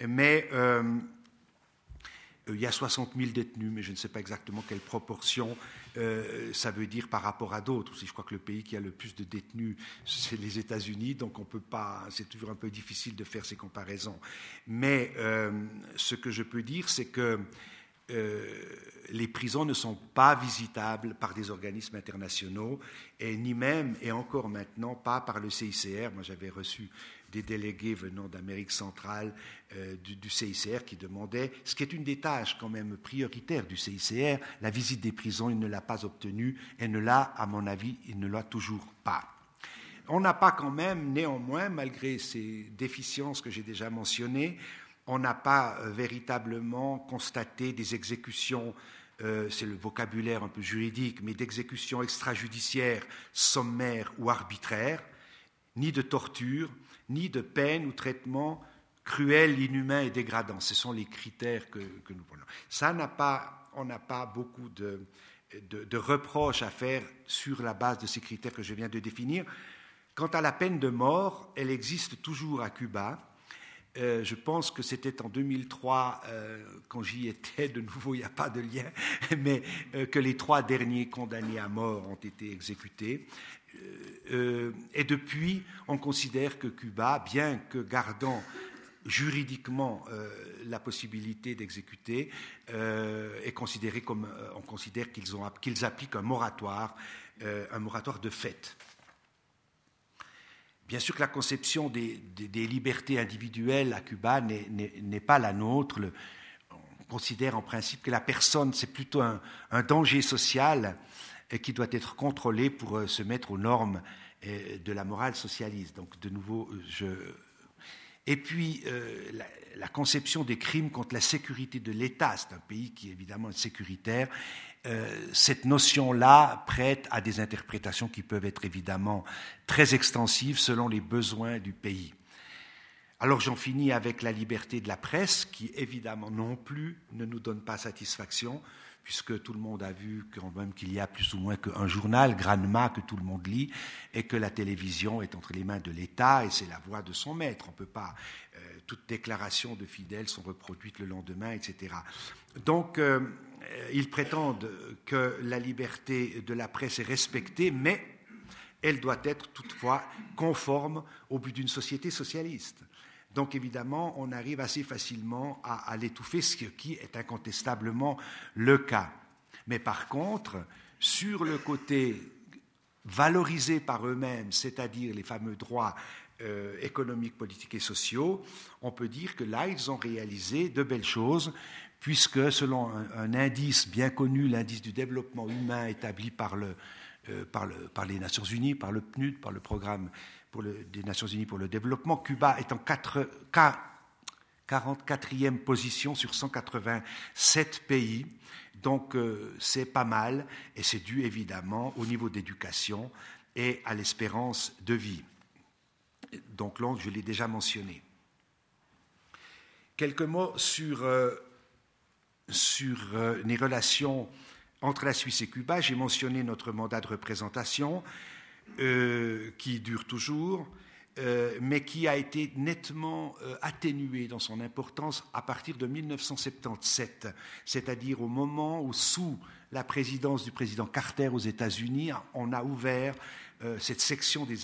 Mais euh, il y a 60 000 détenus, mais je ne sais pas exactement quelle proportion euh, ça veut dire par rapport à d'autres. Je crois que le pays qui a le plus de détenus, c'est les États-Unis, donc on peut pas. C'est toujours un peu difficile de faire ces comparaisons. Mais euh, ce que je peux dire, c'est que les prisons ne sont pas visitables par des organismes internationaux, ni même, et encore maintenant, pas par le CICR. Moi, j'avais reçu des délégués venant d'Amérique centrale euh, du, CICR qui demandaient, ce qui est une des tâches quand même prioritaires du CICR, la visite des prisons, il ne l'a pas obtenue, et ne l'a, à mon avis, il ne l'a toujours pas. On n'a pas quand même, néanmoins, malgré ces déficiences que j'ai déjà mentionnées, on n'a pas euh, véritablement constaté des exécutions euh, c'est le vocabulaire un peu juridique, mais d'exécutions extrajudiciaires, sommaires ou arbitraires, ni de torture, ni de peine ou traitement cruel, inhumain et dégradant. Ce sont les critères que, nous prenons. Ça n'a pas, on n'a pas beaucoup de, reproches à faire sur la base de ces critères que je viens de définir. Quant à la peine de mort, elle existe toujours à Cuba. Euh, je pense que c'était en 2003, euh, quand j'y étais, de nouveau, il n'y a pas de lien, (laughs) mais euh, que les trois derniers condamnés à mort ont été exécutés. Et depuis, on considère que Cuba, bien que gardant juridiquement la possibilité d'exécuter, est considéré comme, on considère qu'ils, ont, qu'ils appliquent un moratoire, un moratoire de fait. Bien sûr que la conception des, libertés individuelles à Cuba n'est pas la nôtre. on considère en principe que la personne, c'est plutôt un, danger social qui doit être contrôlé pour euh, se mettre aux normes euh, de la morale socialiste. Donc, de nouveau, je. Et puis, euh, la, conception des crimes contre la sécurité de l'État, c'est un pays qui est évidemment sécuritaire, euh, cette notion-là prête à des interprétations qui peuvent être évidemment très extensives selon les besoins du pays. Alors j'en finis avec la liberté de la presse, qui évidemment non plus ne nous donne pas satisfaction, puisque tout le monde a vu quand même qu'il y a plus ou moins qu'un journal, Granma, que tout le monde lit, et que la télévision est entre les mains de l'État et c'est la voix de son maître. On ne peut pas, euh, toutes déclarations de fidèles sont reproduites le lendemain, etc. Donc euh, euh, ils prétendent que la liberté de la presse est respectée, mais elle doit être toutefois conforme au but d'une société socialiste. Donc évidemment, on arrive assez facilement à, l'étouffer, ce qui est incontestablement le cas. Mais par contre, sur le côté valorisé par eux-mêmes, c'est-à-dire les fameux droits euh, économiques, politiques et sociaux, on peut dire que là, ils ont réalisé de belles choses, puisque selon un, indice bien connu, l'indice du développement humain établi par, euh, les Nations Unies, par le PNUD, par le programme des Nations Unies pour le développement, Cuba est en 4, 44e position sur 187 pays. Donc euh, c'est pas mal et c'est dû évidemment au niveau d'éducation et à l'espérance de vie. Donc là, je l'ai déjà mentionné. Quelques mots sur euh, sur euh, les relations entre la Suisse et Cuba. J'ai mentionné notre mandat de représentation euh, qui dure toujours, euh, mais qui a été nettement atténué dans son importance à partir de 1977, c'est-à-dire au moment où, sous la présidence du président Carter aux États-Unis, on a ouvert cette section des,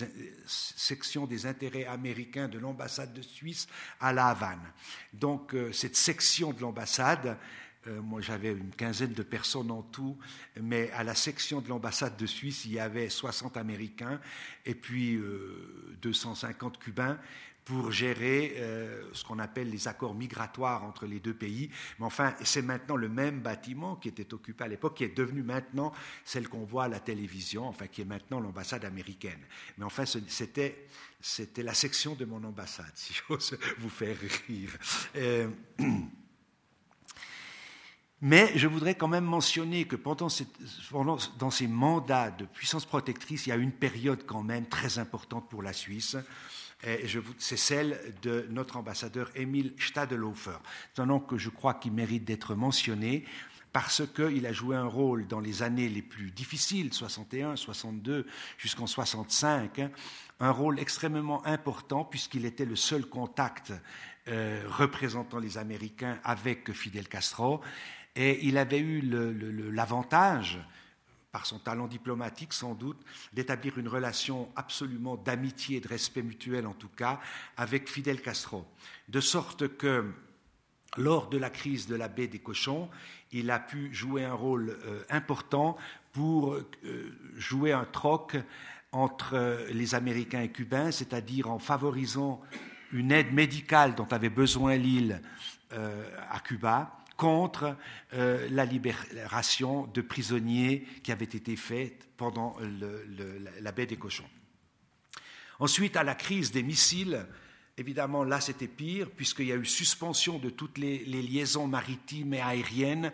section des, intérêts américains de l'ambassade de Suisse à La Havane. Donc cette section de l'ambassade euh, moi, j'avais une quinzaine de personnes en tout, mais à la section de l'ambassade de Suisse, il y avait 60 Américains et puis 250 euh, Cubains pour gérer euh, ce qu'on appelle les accords migratoires entre les deux pays. Mais enfin, c'est maintenant le même bâtiment qui était occupé à l'époque, qui est devenu maintenant celle qu'on voit à la télévision, enfin qui est maintenant l'ambassade américaine. Mais enfin, c'était, c'était la section de mon ambassade, (laughs) si j'ose vous faire rire. (clears throat) Mais je voudrais quand même mentionner que pendant, dans ces mandats de puissance protectrice, il y a une période quand même très importante pour la Suisse. C'est celle de notre ambassadeur Emile Stadelhofer. Un nom que je crois qui mérite d'être mentionné parce qu'il a joué un rôle dans les années les plus difficiles, 61, 62, jusqu'en 65, hein, un rôle extrêmement important puisqu'il était le seul contact euh, représentant les Américains avec Fidel Castro et il avait eu l'avantage, par son talent diplomatique sans doute, d'établir une relation absolument d'amitié et de respect mutuel en tout cas avec Fidel Castro. De sorte que lors de la crise de la baie des cochons, il a pu jouer un rôle euh, important pour euh, jouer un troc entre euh, les Américains et Cubains, c'est-à-dire en favorisant une aide médicale dont avait besoin l'île à Cuba, contre euh, la libération de prisonniers qui avaient été faits pendant la baie des cochons. Ensuite, à la crise des missiles, évidemment, là, c'était pire, puisqu'il y a eu suspension de toutes les, liaisons maritimes et aériennes,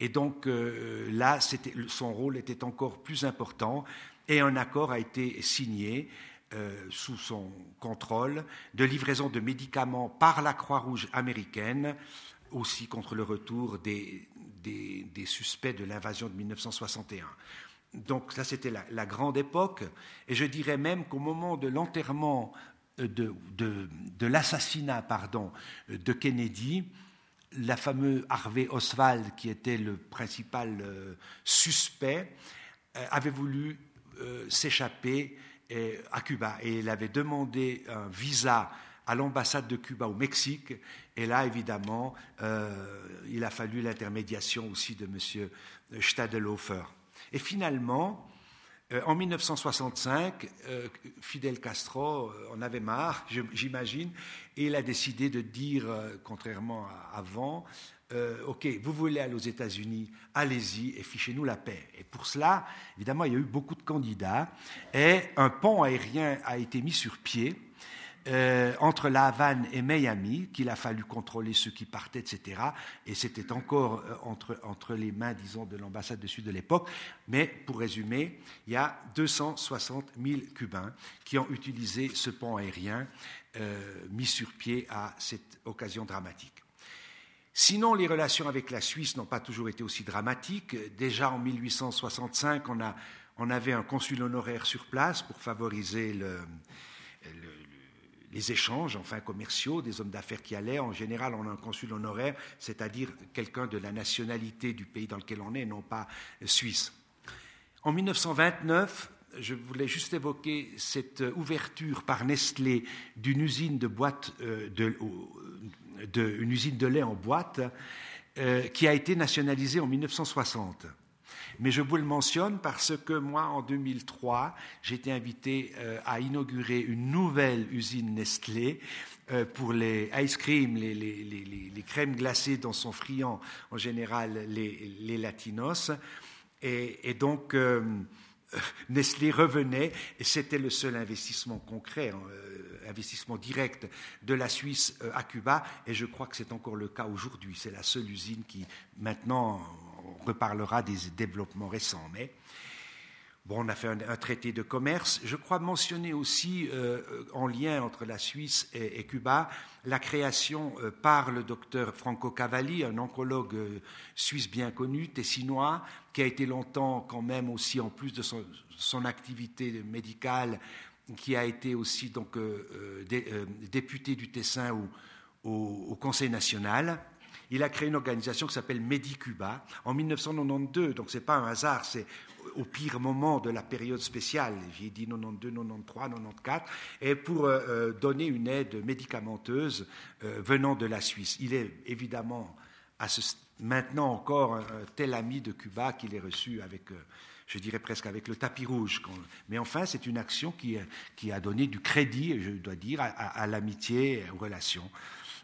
et donc euh, là, son rôle était encore plus important, et un accord a été signé euh, sous son contrôle de livraison de médicaments par la Croix-Rouge américaine aussi contre le retour des, des, suspects de l'invasion de 1961. Donc ça, c'était la, grande époque. Et je dirais même qu'au moment de l'enterrement, de, de l'assassinat, pardon, de Kennedy, la fameuse Harvey Oswald, qui était le principal euh, suspect, euh, avait voulu euh, s'échapper à Cuba et il avait demandé un visa à l'ambassade de Cuba au Mexique. Et là, évidemment, il a fallu l'intermédiation aussi de M. Stadelhofer. Et finalement, euh, en 1965, euh, Fidel Castro euh, en avait marre, j'imagine, et il a décidé de dire, contrairement à avant, OK, vous voulez aller aux États-Unis, allez-y et fichez-nous la paix. Et pour cela, évidemment, il y a eu beaucoup de candidats et un pont aérien a été mis sur pied euh, entre La Havane et Miami, qu'il a fallu contrôler ceux qui partaient, etc. Et c'était encore euh, entre, entre, les mains, disons, de l'ambassade de Sud de l'époque. Mais pour résumer, il y a 260 000 Cubains qui ont utilisé ce pont aérien euh, mis sur pied à cette occasion dramatique. Sinon, les relations avec la Suisse n'ont pas toujours été aussi dramatiques. Déjà en 1865, on, a, on avait un consul honoraire sur place pour favoriser le, le les échanges, enfin commerciaux, des hommes d'affaires qui allaient. En général, on a un consul honoraire, c'est-à-dire quelqu'un de la nationalité du pays dans lequel on est, non pas suisse. En 1929, je voulais juste évoquer cette ouverture par Nestlé d'une usine de boîte, euh, usine de lait en boîte, euh, qui a été nationalisée en 1960. Mais je vous le mentionne parce que moi, en 2003, j'ai été invité euh, à inaugurer une nouvelle usine Nestlé euh, pour les ice cream, les, crèmes glacées dont sont friands en général les, latinos. Et, donc, euh, Nestlé revenait, et c'était le seul investissement concret, hein, investissement direct de la Suisse à Cuba, et je crois que c'est encore le cas aujourd'hui. C'est la seule usine qui, maintenant, on reparlera des développements récents. Mais bon, on a fait un, traité de commerce. Je crois mentionner aussi, euh, en lien entre la Suisse et, Cuba, la création euh, par le docteur Franco Cavalli, un oncologue euh, suisse bien connu, tessinois, qui a été longtemps quand même aussi, en plus de son, activité médicale, qui a été aussi donc député du Tessin au Conseil national il a créé une organisation qui s'appelle Medicuba en 1992. Donc ce n'est pas un hasard, c'est au pire moment de la période spéciale, j'ai dit 92, 93, 94, et pour euh, euh, donner une aide médicamenteuse euh, venant de la Suisse. Il est évidemment à maintenant encore un, tel ami de Cuba qu'il est reçu avec, je dirais presque avec le tapis rouge. Mais enfin, c'est une action qui, a donné du crédit, je dois dire, à, à l'amitié, aux relations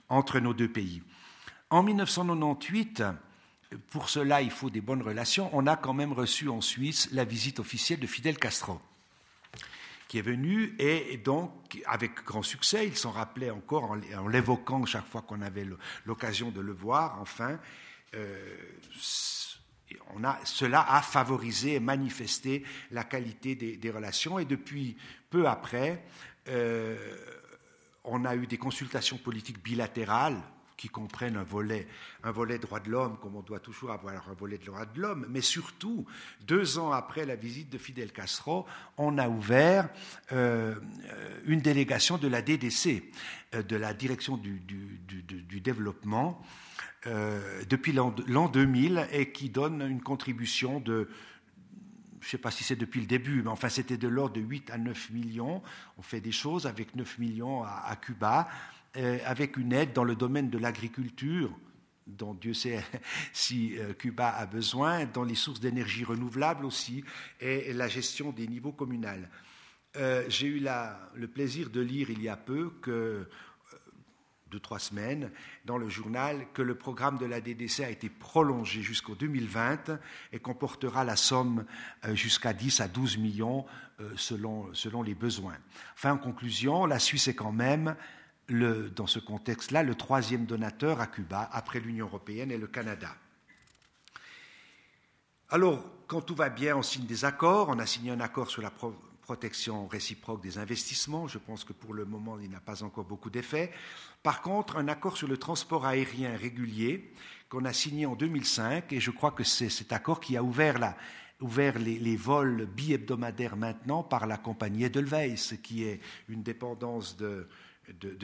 entre nos deux pays. En 1998, pour cela il faut des bonnes relations, on a quand même reçu en Suisse la visite officielle de Fidel Castro, qui est venu et donc avec grand succès, il s'en rappelait encore en l'évoquant chaque fois qu'on avait l'occasion de le voir, enfin. Euh, on a, cela a favorisé et manifesté la qualité des, relations et depuis peu après, euh, on a eu des consultations politiques bilatérales qui comprennent un volet, un volet droit de l'homme, comme on doit toujours avoir un volet de droit de l'homme, mais surtout, deux ans après la visite de Fidel Castro, on a ouvert euh, une délégation de la DDC, euh, de la Direction du, Développement, euh, depuis l'an 2000, et qui donne une contribution de je ne sais pas si c'est depuis le début, mais enfin c'était de l'ordre de 8 à 9 millions. On fait des choses avec 9 millions à Cuba. Euh, avec une aide dans le domaine de l'agriculture, dont Dieu sait (laughs) si euh, Cuba a besoin, dans les sources d'énergie renouvelables aussi, et la gestion des niveaux communaux. Euh, j'ai eu le plaisir de lire il y a peu deux, trois semaines, dans le journal, que le programme de la DDC a été prolongé jusqu'au 2020 et comportera la somme jusqu'à 10 à 12 millions selon, selon les besoins. Enfin, en conclusion, la Suisse est quand même dans ce contexte-là, le troisième donateur à Cuba, après l'Union européenne et le Canada. Alors, quand tout va bien, on signe des accords. On a signé un accord sur la protection réciproque des investissements. Je pense que pour le moment, il n'a pas encore beaucoup d'effet. Par contre, un accord sur le transport aérien régulier qu'on a signé en 2005, et je crois que c'est cet accord qui a ouvert, les, vols bi-hebdomadaires maintenant par la compagnie Edelweiss, qui est une dépendance de,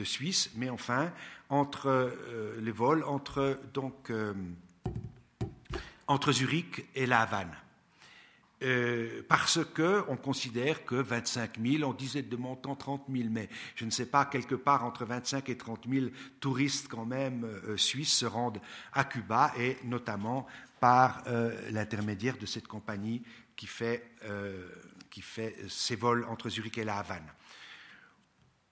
Suisse, mais enfin, entre euh, les vols entre, donc, euh, entre Zurich et La Havane. Euh, parce qu'on considère que 25 000, on disait de montant 30 000, mais je ne sais pas, quelque part entre 25 et 30 000 touristes quand même suisses se rendent à Cuba, et notamment par l'intermédiaire de cette compagnie qui fait, qui fait ses vols entre Zurich et La Havane.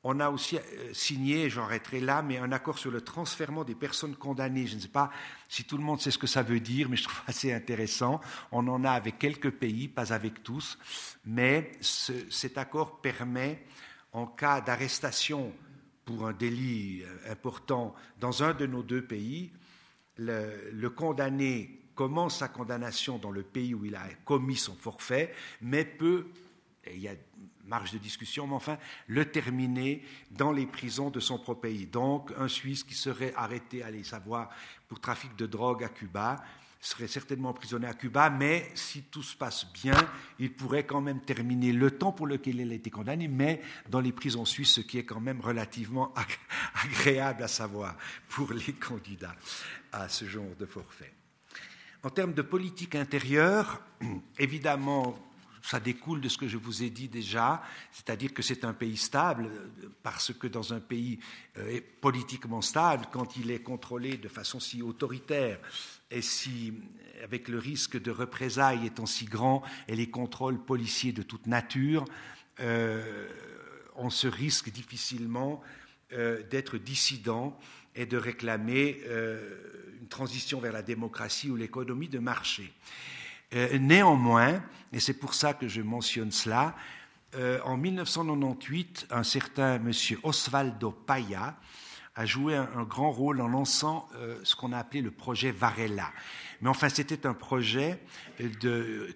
On a aussi euh, signé, j'arrêterai là, mais un accord sur le transfèrement des personnes condamnées. Je ne sais pas si tout le monde sait ce que ça veut dire, mais je trouve (laughs) assez intéressant. On en a avec quelques pays, pas avec tous, mais cet accord permet, en cas d'arrestation pour un délit euh, important dans un de nos deux pays, le, condamné commence sa condamnation dans le pays où il a commis son forfait, mais peut, il y a marge de discussion, mais enfin, le terminer dans les prisons de son propre pays. Donc, un Suisse qui serait arrêté, allez savoir, pour trafic de drogue à Cuba, serait certainement emprisonné à Cuba, mais si tout se passe bien, il pourrait quand même terminer le temps pour lequel il a été condamné, mais dans les prisons suisses, ce qui est quand même relativement (laughs) agréable à savoir pour les candidats à ce genre de forfait. En termes de politique intérieure, (clears throat) évidemment, ça découle de ce que je vous ai dit déjà, c'est-à-dire que c'est un pays stable, parce que dans un pays euh, politiquement stable, quand il est contrôlé de façon si autoritaire et si, avec le risque de représailles étant si grand, et les contrôles policiers de toute nature, euh, on se risque difficilement euh, d'être dissident et de réclamer une transition vers la démocratie ou l'économie de marché. Euh, néanmoins, et c'est pour ça que je mentionne cela, euh, en 1998, un certain monsieur Osvaldo Paya a joué un, grand rôle en lançant euh, ce qu'on a appelé le projet Varela. Mais enfin, c'était un projet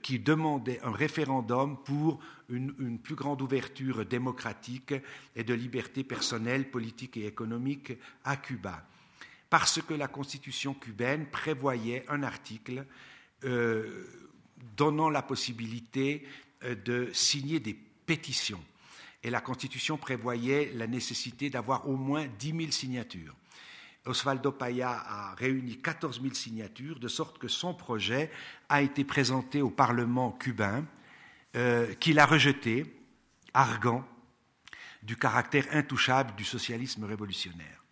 qui demandait un référendum pour une, plus grande ouverture démocratique et de liberté personnelle, politique et économique à Cuba. Parce que la constitution cubaine prévoyait un article donnant la possibilité euh, de signer des pétitions. Et la Constitution prévoyait la nécessité d'avoir au moins 10 000 signatures. Osvaldo Paya a réuni 14 000 signatures, de sorte que son projet a été présenté au Parlement cubain, euh, qu'il a rejeté, argant du caractère intouchable du socialisme révolutionnaire.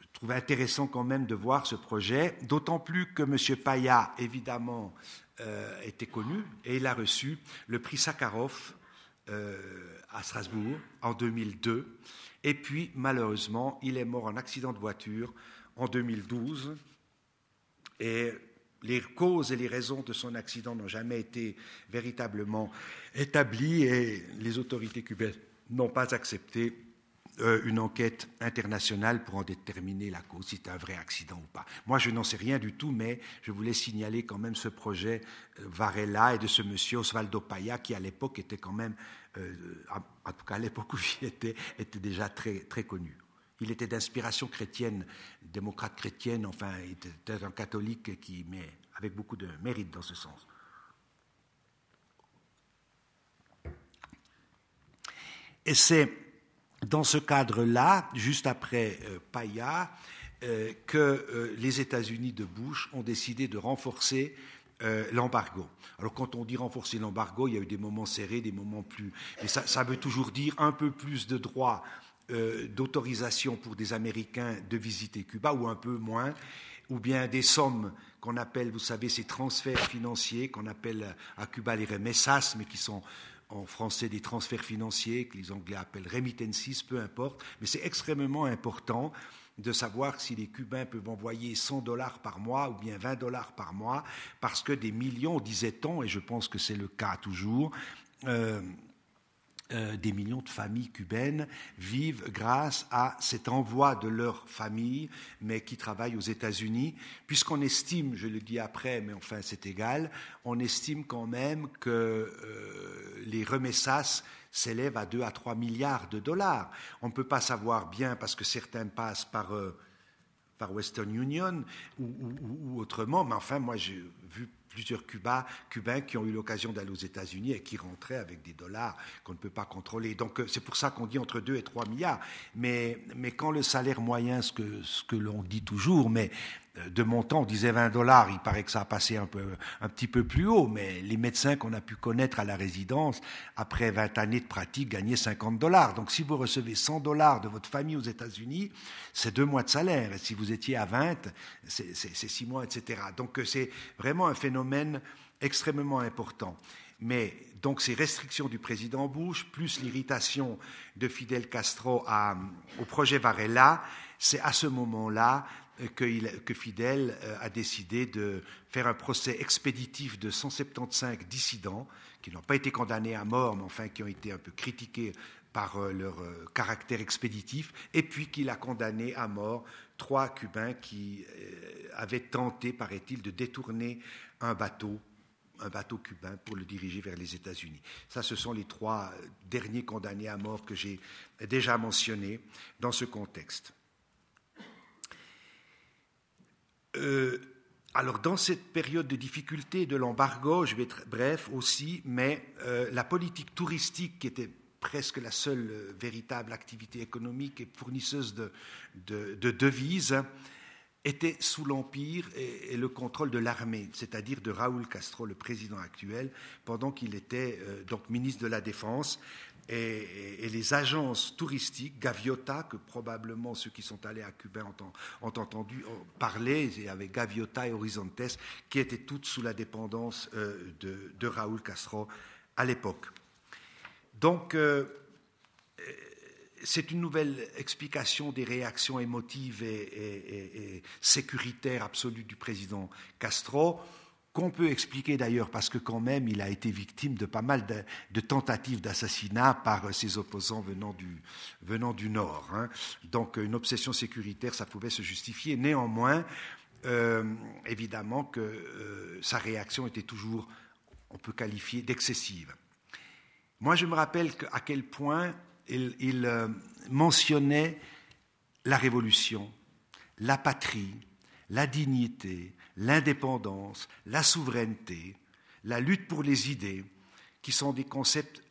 Je trouve intéressant quand même de voir ce projet, d'autant plus que M. Paya, évidemment, euh, était connu et il a reçu le prix Sakharov euh, à Strasbourg en 2002. Et puis, malheureusement, il est mort en accident de voiture en 2012. Et les causes et les raisons de son accident n'ont jamais été véritablement établies et les autorités cubaines n'ont pas accepté euh, une enquête internationale pour en déterminer la cause, si c'est un vrai accident ou pas. Moi, je n'en sais rien du tout, mais je voulais signaler quand même ce projet euh, Varela et de ce monsieur Osvaldo Paya, qui à l'époque était quand même, euh, en tout cas à l'époque où il était, était déjà très, très connu. Il était d'inspiration chrétienne, démocrate chrétienne, enfin, il était un catholique qui, mais avec beaucoup de mérite dans ce sens. Et c'est dans ce cadre-là, juste après euh, Paya, euh, que euh, les États-Unis de Bush ont décidé de renforcer l'embargo. Alors quand on dit renforcer l'embargo, il y a eu des moments serrés, des moments plus... Mais ça, ça veut toujours dire un peu plus de droits d'autorisation pour des Américains de visiter Cuba, ou un peu moins, ou bien des sommes qu'on appelle, vous savez, ces transferts financiers qu'on appelle à Cuba les remessas, mais qui sont en français des transferts financiers, que les Anglais appellent remittances, peu importe, mais c'est extrêmement important de savoir si les Cubains peuvent envoyer 100 dollars par mois ou bien 20 dollars par mois, parce que des millions, disait-on, et je pense que c'est le cas toujours, euh, euh, des millions de familles cubaines vivent grâce à cet envoi de leur famille, mais qui travaillent aux États-Unis, puisqu'on estime, je le dis après, mais enfin c'est égal, on estime quand même que euh, les remessas s'élèvent à 2 à 3 milliards de dollars. On ne peut pas savoir bien parce que certains passent par... Euh, par Western Union ou, ou, autrement, mais enfin, moi j'ai vu plusieurs Cubains, qui ont eu l'occasion d'aller aux États-Unis et qui rentraient avec des dollars qu'on ne peut pas contrôler. Donc euh, c'est pour ça qu'on dit entre 2 et 3 milliards. Mais, quand le salaire moyen, ce que l'on dit toujours, mais de mon temps, on disait 20 dollars, il paraît que ça a passé un, peu, un petit peu plus haut, mais les médecins qu'on a pu connaître à la résidence, après 20 années de pratique, gagnaient 50 dollars. Donc si vous recevez 100 dollars de votre famille aux États-Unis, c'est deux mois de salaire. Et si vous étiez à 20, c'est six mois, etc. Donc c'est vraiment un phénomène extrêmement important. Mais donc ces restrictions du président Bush, plus l'irritation de Fidel Castro au projet Varela, c'est à ce moment-là que, Fidel euh, a décidé de faire un procès expéditif de 175 dissidents qui n'ont pas été condamnés à mort, mais enfin qui ont été un peu critiqués par euh, leur euh, caractère expéditif, et puis qu'il a condamné à mort trois Cubains qui avaient tenté, paraît-il, de détourner un bateau un bateau cubain pour le diriger vers les États-Unis. Ça, ce sont les trois derniers condamnés à mort que j'ai déjà mentionnés dans ce contexte. Euh, alors, dans cette période de difficulté de l'embargo, je vais être bref aussi, mais euh, la politique touristique, qui était presque la seule euh, véritable activité économique et fournisseuse de, devises, était sous l'empire et, le contrôle de l'armée, c'est-à-dire de Raúl Castro, le président actuel, pendant qu'il était donc ministre de la Défense et, les agences touristiques, Gaviota, que probablement ceux qui sont allés à Cuba ont, entendu parler, avec Gaviota et Horizontes, qui étaient toutes sous la dépendance euh, de, Raúl Castro à l'époque. Donc, euh, c'est une nouvelle explication des réactions émotives et sécuritaires absolues du président Castro qu'on peut expliquer d'ailleurs parce que quand même il a été victime de pas mal de, tentatives d'assassinat par ses opposants venant du, Nord. Hein. Donc une obsession sécuritaire, ça pouvait se justifier. Néanmoins, euh, évidemment que euh, sa réaction était toujours, on peut qualifier, d'excessive. Moi, je me rappelle à quel point il, euh, mentionnait la révolution, la patrie, la dignité, l'indépendance, la souveraineté, la lutte pour les idées, qui sont des concepts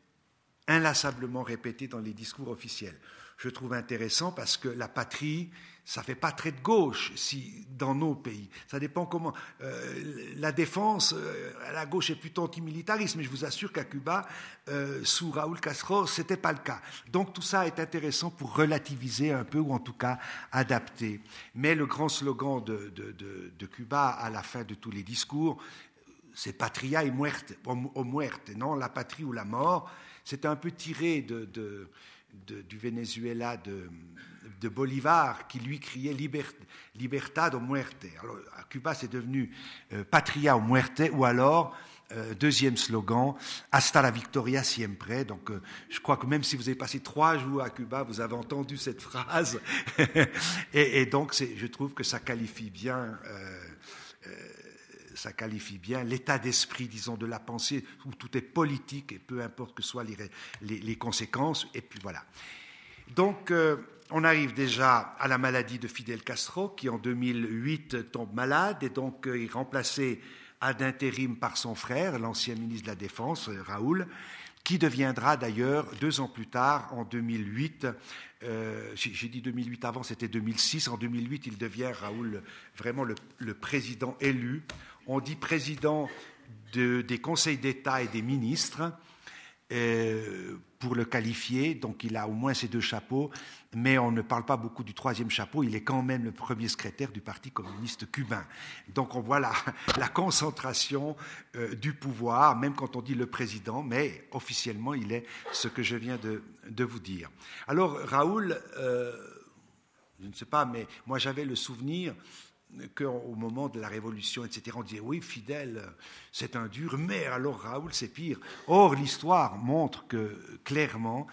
inlassablement répétés dans les discours officiels. Je trouve intéressant parce que la patrie, ça fait pas très de gauche si dans nos pays. Ça dépend comment. Euh, la défense, euh, à la gauche est plutôt antimilitariste, mais je vous assure qu'à Cuba, euh, sous Raúl Castro, c'était pas le cas. Donc tout ça est intéressant pour relativiser un peu ou en tout cas adapter. Mais le grand slogan de, Cuba à la fin de tous les discours, c'est patria y muerte, o muerte, non, la patrie ou la mort. C'est un peu tiré de, du Venezuela de de Bolivar qui lui criait Libertad o muerte. Alors, à Cuba, c'est devenu euh, Patria o muerte, ou alors, euh, deuxième slogan, Hasta la victoria siempre. Donc, euh, je crois que même si vous avez passé trois jours à Cuba, vous avez entendu cette phrase. (laughs) et, donc, je trouve que ça qualifie bien. ça qualifie bien l'état d'esprit, disons, de la pensée, où tout est politique et peu importe que soient les, les, conséquences. Et puis voilà. Donc, on arrive déjà à la maladie de Fidel Castro, qui en 2008 tombe malade et donc euh, est remplacé à d'intérim par son frère, l'ancien ministre de la Défense, euh, Raoul, qui deviendra d'ailleurs deux ans plus tard, en 2008, euh, j'ai dit 2008 avant, c'était 2006, en 2008 il devient, Raoul, vraiment le, président élu. On dit président des conseils d'État et des ministres. Pour le qualifier, donc il a au moins ces deux chapeaux, mais on ne parle pas beaucoup du troisième chapeau, il est quand même le premier secrétaire du Parti communiste cubain. Donc on voit la, (laughs) concentration euh, du pouvoir, même quand on dit le président, mais officiellement il est ce que je viens de, vous dire. Alors Raoul, euh, je ne sais pas, mais moi j'avais le souvenir qu'au moment de la Révolution, etc., on disait oui, Fidel, c'est un dur, mais alors Raoul, c'est pire. Or, l'histoire montre clairement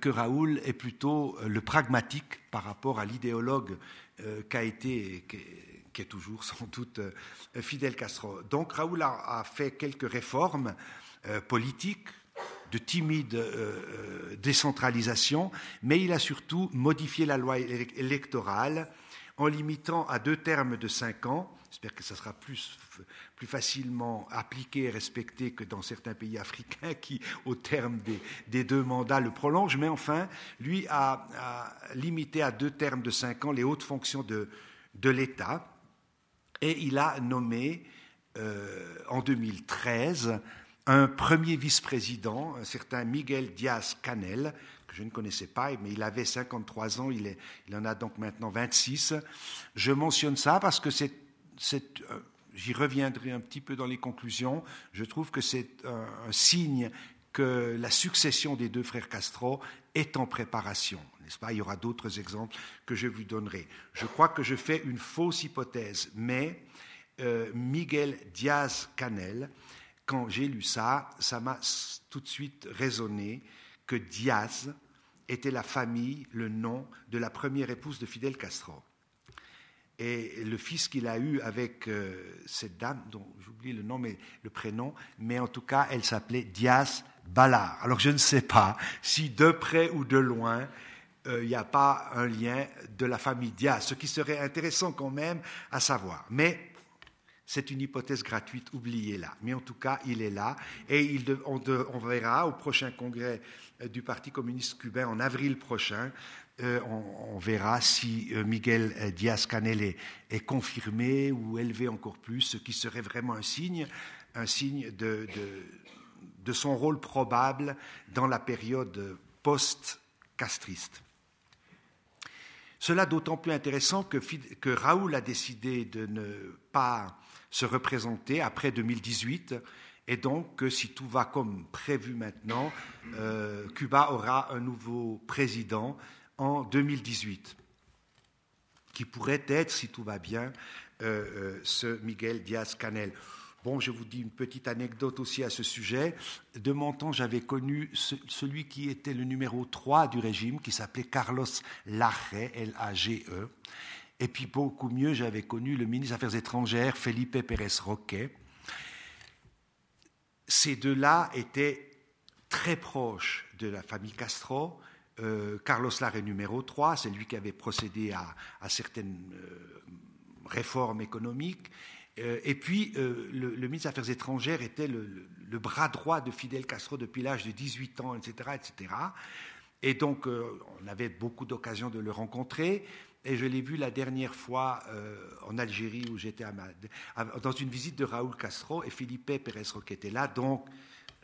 que Raoul est plutôt le pragmatique par rapport à l'idéologue euh, qu'a été, qui est toujours (laughs) sans doute euh, Fidel Castro. Donc Raoul a, fait quelques réformes euh, politiques de timide décentralisation, mais il a surtout modifié la loi électorale en limitant à deux termes de cinq ans. J'espère que ça sera plus, facilement appliqué et respecté que dans certains pays africains qui, au terme des, deux mandats, le prolongent. Mais enfin, lui a, limité à deux termes de cinq ans les hautes fonctions de, de l'État. Et il a nommé euh, en 2013 un premier vice-président, un certain Miguel Diaz-Canel, je ne connaissais pas, mais il avait 53 ans, il, en a donc maintenant 26. Je mentionne ça parce que euh, j'y reviendrai un petit peu dans les conclusions, je trouve que c'est un, signe que la succession des deux frères Castro est en préparation, n'est-ce pas? Il y aura d'autres exemples que je vous donnerai. Je crois que je fais une fausse hypothèse, mais euh, Miguel Diaz-Canel, quand j'ai lu ça, ça m'a tout de suite résonné que Diaz était la famille, le nom de la première épouse de Fidel Castro. Et le fils qu'il a eu avec euh, cette dame, dont j'oublie le nom, mais le prénom, mais en tout cas, elle s'appelait Diaz Ballard. Alors je ne sais pas si de près ou de loin, euh, il n'y a pas un lien de la famille Diaz, ce qui serait intéressant quand même à savoir. Mais c'est une hypothèse gratuite, oubliez-la. Mais en tout cas, il est là et on, verra au prochain congrès euh, du Parti communiste cubain en avril prochain. Euh, on, verra si euh, Miguel Diaz-Canel est, confirmé ou élevé encore plus, ce qui serait vraiment un signe, de, son rôle probable dans la période post-castriste. Cela d'autant plus intéressant que, que Raoul a décidé de ne pas se représenter après 2018 et donc que si tout va comme prévu maintenant, euh, Cuba aura un nouveau président en 2018, qui pourrait être, si tout va bien, euh, euh, ce Miguel Diaz-Canel. Bon, je vous dis une petite anecdote aussi à ce sujet. De mon temps, j'avais connu celui qui était le numéro 3 du régime, qui s'appelait Carlos Lage, L-A-G-E. Et puis beaucoup mieux, j'avais connu le ministre des Affaires étrangères, Felipe Pérez Roque. Ces deux-là étaient très proches de la famille Castro. Euh, Carlos Lara numéro 3, c'est lui qui avait procédé à, certaines euh, réformes économiques. Euh, et puis, le, ministre des Affaires étrangères était le, le, bras droit de Fidel Castro depuis l'âge de 18 ans, etc. etc. Et donc, on avait beaucoup d'occasions de le rencontrer. Et je l'ai vu la dernière fois euh, en Algérie où j'étais dans une visite de Raoul Castro et Philippe Pérez était là. Donc,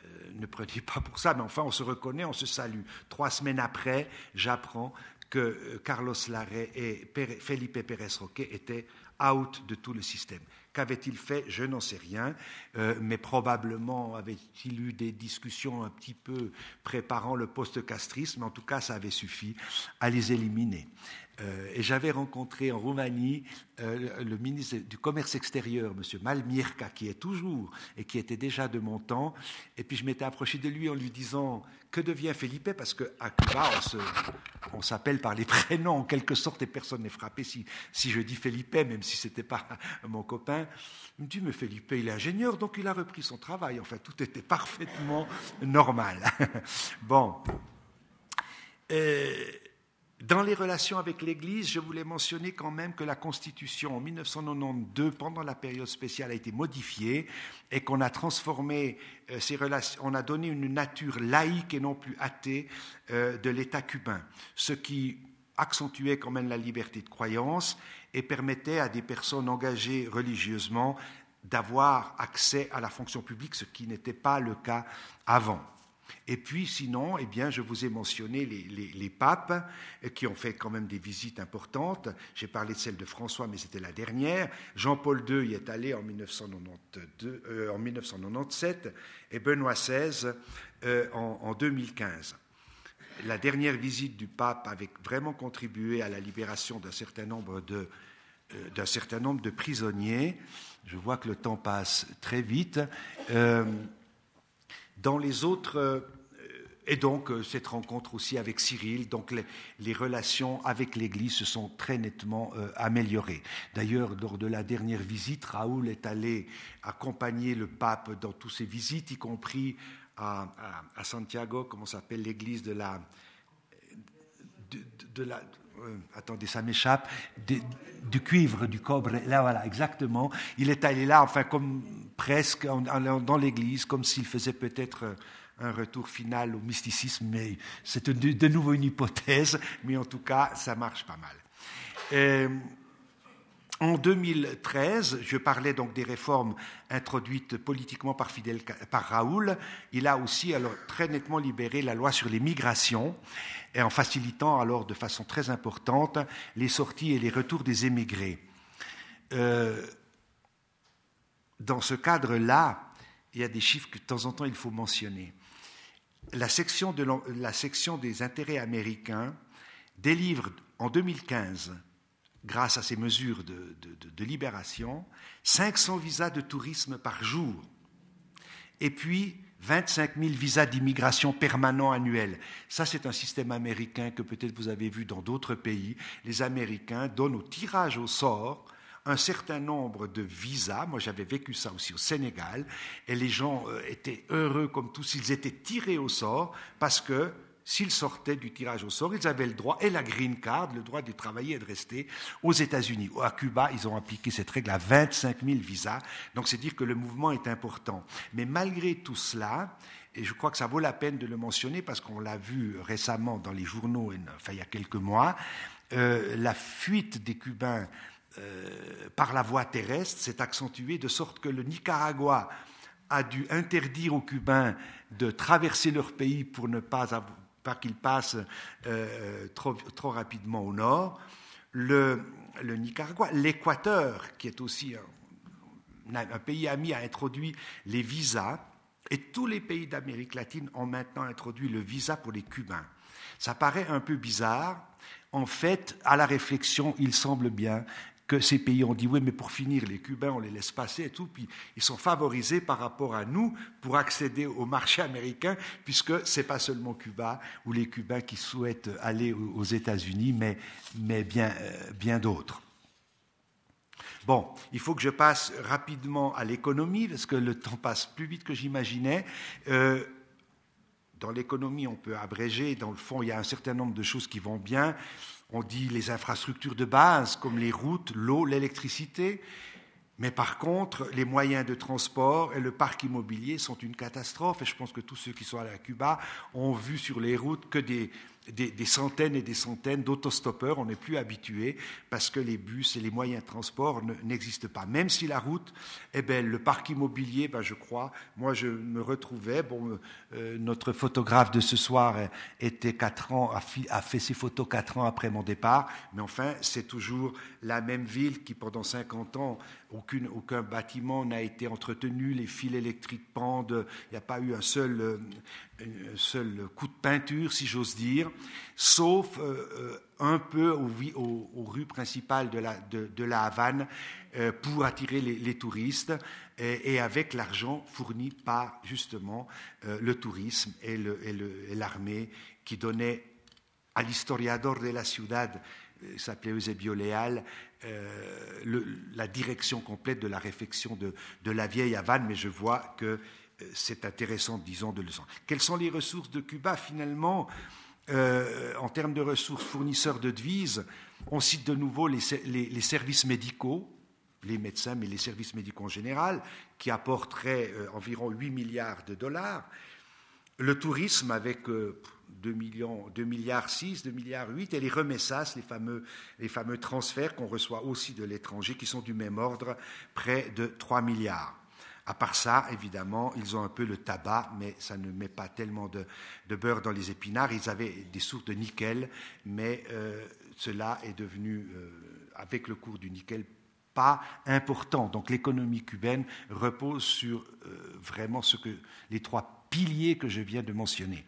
euh, ne prenez pas pour ça, mais enfin, on se reconnaît, on se salue. Trois semaines après, j'apprends que euh, Carlos Larrey et Felipe Pérez Roque étaient out de tout le système. Qu'avait-il fait? Je n'en sais rien, mais probablement avait-il eu des discussions un petit peu préparant le post-castrisme, en tout cas ça avait suffi à les éliminer. Euh, et j'avais rencontré en Roumanie euh, le ministre du Commerce extérieur, M. Malmirka, qui est toujours et qui était déjà de mon temps. Et puis je m'étais approché de lui en lui disant Que devient Felipe? Parce qu'à Cuba, on s'appelle par les (laughs) prénoms en quelque sorte et personne n'est frappé si, si, je dis Felipe, même si ce n'était pas (laughs) mon copain. Il me dit Mais Felipe, il est ingénieur, donc il a repris son travail. Enfin, tout était parfaitement normal. (laughs) bon. Euh, dans les relations avec l'Église, je voulais mentionner quand même que la Constitution en 1992, pendant la période spéciale, a été modifiée et qu'on a transformé euh, ces relations, on a donné une nature laïque et non plus athée euh, de l'État cubain, ce qui accentuait quand même la liberté de croyance et permettait à des personnes engagées religieusement d'avoir accès à la fonction publique, ce qui n'était pas le cas avant. Et puis sinon, eh bien, je vous ai mentionné les, papes euh, qui ont fait quand même des visites importantes. J'ai parlé de celle de François, mais c'était la dernière. Jean-Paul II y est allé en, 1992, euh, 1997 et Benoît XVI euh, en, en 2015 la dernière visite du pape avait vraiment contribué à la libération d'un certain nombre de prisonniers. Je vois que le temps passe très vite. Dans les autres et donc, euh, cette rencontre aussi avec Cyril, donc les, relations avec l'Église se sont très nettement euh, améliorées. D'ailleurs, lors de la dernière visite, Raoul est allé accompagner le pape dans toutes ses visites, y compris à, Santiago, comment s'appelle l'église. De, la euh, attendez, ça m'échappe, du cuivre, du cobre, là voilà, exactement. Il est allé là, enfin, comme presque dans l'église, comme s'il faisait peut-être un retour final au mysticisme, mais c'est de, nouveau une hypothèse, mais en tout cas, ça marche pas mal. Euh, en 2013, je parlais donc des réformes introduites politiquement par, Fidel, par Raoul. Il a aussi alors très nettement libéré la loi sur les migrations et en facilitant alors de façon très importante les sorties et les retours des émigrés. Euh, dans ce cadre-là, il y a des chiffres que de temps en temps il faut mentionner la section, de la section des intérêts américains délivre en 2015, grâce à ces mesures de, libération, 500 visas de tourisme par jour. Et puis, 25 000 visas d'immigration permanents annuels. Ça, c'est un système américain que peut-être vous avez vu dans d'autres pays. Les Américains donnent au tirage au sort un certain nombre de visas. Moi, j'avais vécu ça aussi au Sénégal. Et les gens euh, étaient heureux comme tous. Ils étaient tirés au sort parce que s'ils sortaient du tirage au sort, ils avaient le droit, et la green card, le droit de travailler et de rester aux États-Unis. À Cuba, ils ont appliqué cette règle à 25 000 visas. Donc, c'est dire que le mouvement est important. Mais malgré tout cela, et je crois que ça vaut la peine de le mentionner parce qu'on l'a vu récemment dans les journaux, enfin il y a quelques mois, euh, la fuite des Cubains euh, par la voie terrestre s'est accentuée de sorte que le Nicaragua a dû interdire aux Cubains de traverser leur pays pour ne pas, qu'ils passent euh, trop, rapidement au nord. Le, Nicaragua, l'Équateur, qui est aussi un, pays ami, a introduit les visas, et tous les pays d'Amérique latine ont maintenant introduit le visa pour les Cubains. Ça paraît un peu bizarre. En fait, à la réflexion, il semble bien que ces pays ont dit oui, mais pour finir, les Cubains, on les laisse passer et tout, puis ils sont favorisés par rapport à nous pour accéder au marché américain, puisque ce n'est pas seulement Cuba ou les Cubains qui souhaitent aller aux États-Unis, mais, mais bien, euh, bien d'autres. Bon, il faut que je passe rapidement à l'économie, parce que le temps passe plus vite que j'imaginais. Euh, dans l'économie, on peut abréger, dans le fond, il y a un certain nombre de choses qui vont bien. On dit les infrastructures de base comme les routes, l'eau, l'électricité. Mais par contre, les moyens de transport et le parc immobilier sont une catastrophe. Et je pense que tous ceux qui sont allés à Cuba ont vu sur les routes que des, des, centaines et des centaines d'autostoppeurs. On n'est plus habitué parce que les bus et les moyens de transport n'existent pas. Même si la route est belle, le parc immobilier, ben, je crois, moi je me retrouvais, bon, euh, notre photographe de ce soir était quatre ans, a, fait ses photos quatre ans après mon départ, mais enfin c'est toujours la même ville qui pendant 50 ans, aucune, aucun bâtiment n'a été entretenu, les fils électriques pendent, il n'y a pas eu un seul, euh, seul coup de peinture, si j'ose dire, sauf euh, euh, un peu aux, rues principales de la, de, la Havane pour attirer les, touristes et, avec l'argent fourni par justement le tourisme et l'armée qui donnait à l'historiador de la ciudad, s'appelait Eusebio Leal, la direction complète de la réfection de, de, la vieille Havane, mais je vois que c'est intéressant, disons, de le savoir. Quelles sont les ressources de Cuba Finalement, euh, en termes de ressources fournisseurs de devises, on cite de nouveau les, services médicaux, les médecins, mais les services médicaux en général, qui apporteraient euh, environ 8 milliards de dollars. Le tourisme avec 2, euh, millions, 2 milliards 6, 2 milliards 8, et les remessas, les fameux, les fameux transferts qu'on reçoit aussi de l'étranger, qui sont du même ordre, près de 3 milliards. À part ça, évidemment, ils ont un peu le tabac, mais ça ne met pas tellement de, beurre dans les épinards. Ils avaient des sources de nickel, mais euh, cela est devenu, euh, avec le cours du nickel, pas important. Donc l'économie cubaine repose sur euh, vraiment ce que les trois piliers que je viens de mentionner.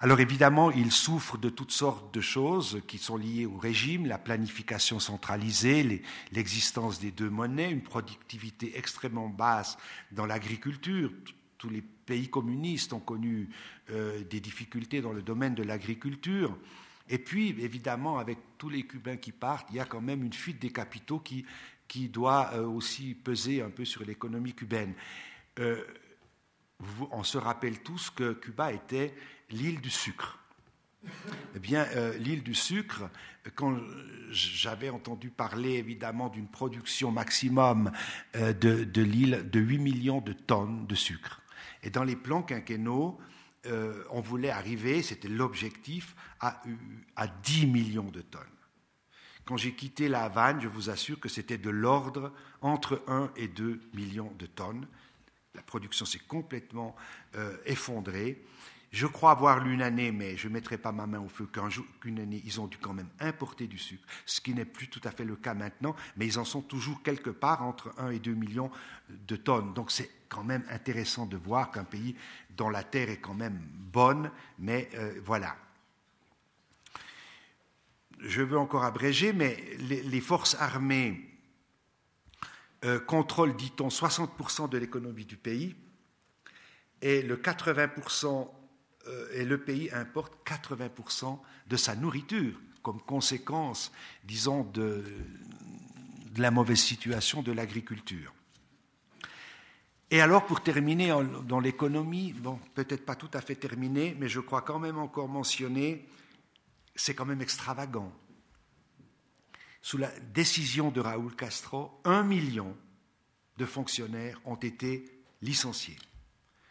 Alors évidemment, il souffre de toutes sortes de choses qui sont liées au régime, la planification centralisée, l'existence des deux monnaies, une productivité extrêmement basse dans l'agriculture. Tous les pays communistes ont connu euh, des difficultés dans le domaine de l'agriculture. Et puis, évidemment, avec tous les Cubains qui partent, il y a quand même une fuite des capitaux qui, qui doit euh, aussi peser un peu sur l'économie cubaine. Euh, on se rappelle tous que Cuba était l'île du sucre. Eh bien, euh, l'île du sucre, quand j'avais entendu parler évidemment d'une production maximum euh, de, l'île de 8 millions de tonnes de sucre. Et dans les plans quinquennaux, euh, on voulait arriver, c'était l'objectif, à, à 10 millions de tonnes. Quand j'ai quitté la Havane, je vous assure que c'était de l'ordre entre 1 et 2 millions de tonnes. La production s'est complètement effondrée. Je crois avoir lu une année, mais je ne mettrai pas ma main au feu qu'une année, ils ont dû quand même importer du sucre, ce qui n'est plus tout à fait le cas maintenant, mais ils en sont toujours quelque part entre 1 et 2 millions de tonnes. Donc c'est quand même intéressant de voir qu'un pays dont la terre est quand même bonne, mais euh, voilà. Je veux encore abréger, mais les, forces armées euh, contrôlent, dit-on, 60% de l'économie du pays et le 80% euh, et le pays importe 80% de sa nourriture comme conséquence, disons, de, la mauvaise situation de l'agriculture. Et alors, pour terminer dans l'économie, bon, peut-être pas tout à fait terminé, mais je crois quand même encore mentionner, c'est quand même extravagant. Sous la décision de Raúl Castro, un million de fonctionnaires ont été licenciés,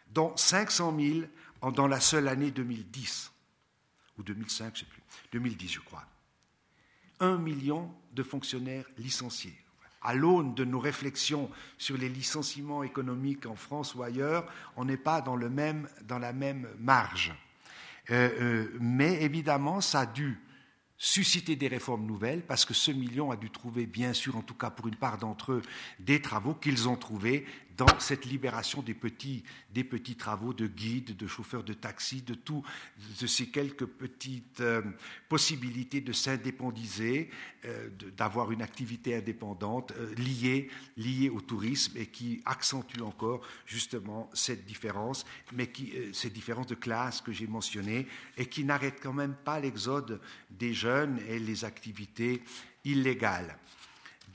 dont 500 000 dans la seule année 2010, ou 2005, je ne sais plus, 2010 je crois. Un million de fonctionnaires licenciés. À l'aune de nos réflexions sur les licenciements économiques en France ou ailleurs, on n'est pas dans, la même marge. Euh, euh, mais évidemment, ça a dû susciter des réformes nouvelles, parce que ce million a dû trouver, bien sûr, en tout cas pour une part d'entre eux, des travaux qu'ils ont trouvés dans cette libération des petits, des petits travaux de guide, de chauffeur de taxi, de tout, de ces quelques petites euh, possibilités de s'indépendiser, euh, d'avoir une activité indépendante euh, liée, liée au tourisme et qui accentue encore justement cette différence, mais qui, cette différence de classe que j'ai mentionnée et qui n'arrête quand même pas l'exode des jeunes et les activités illégales.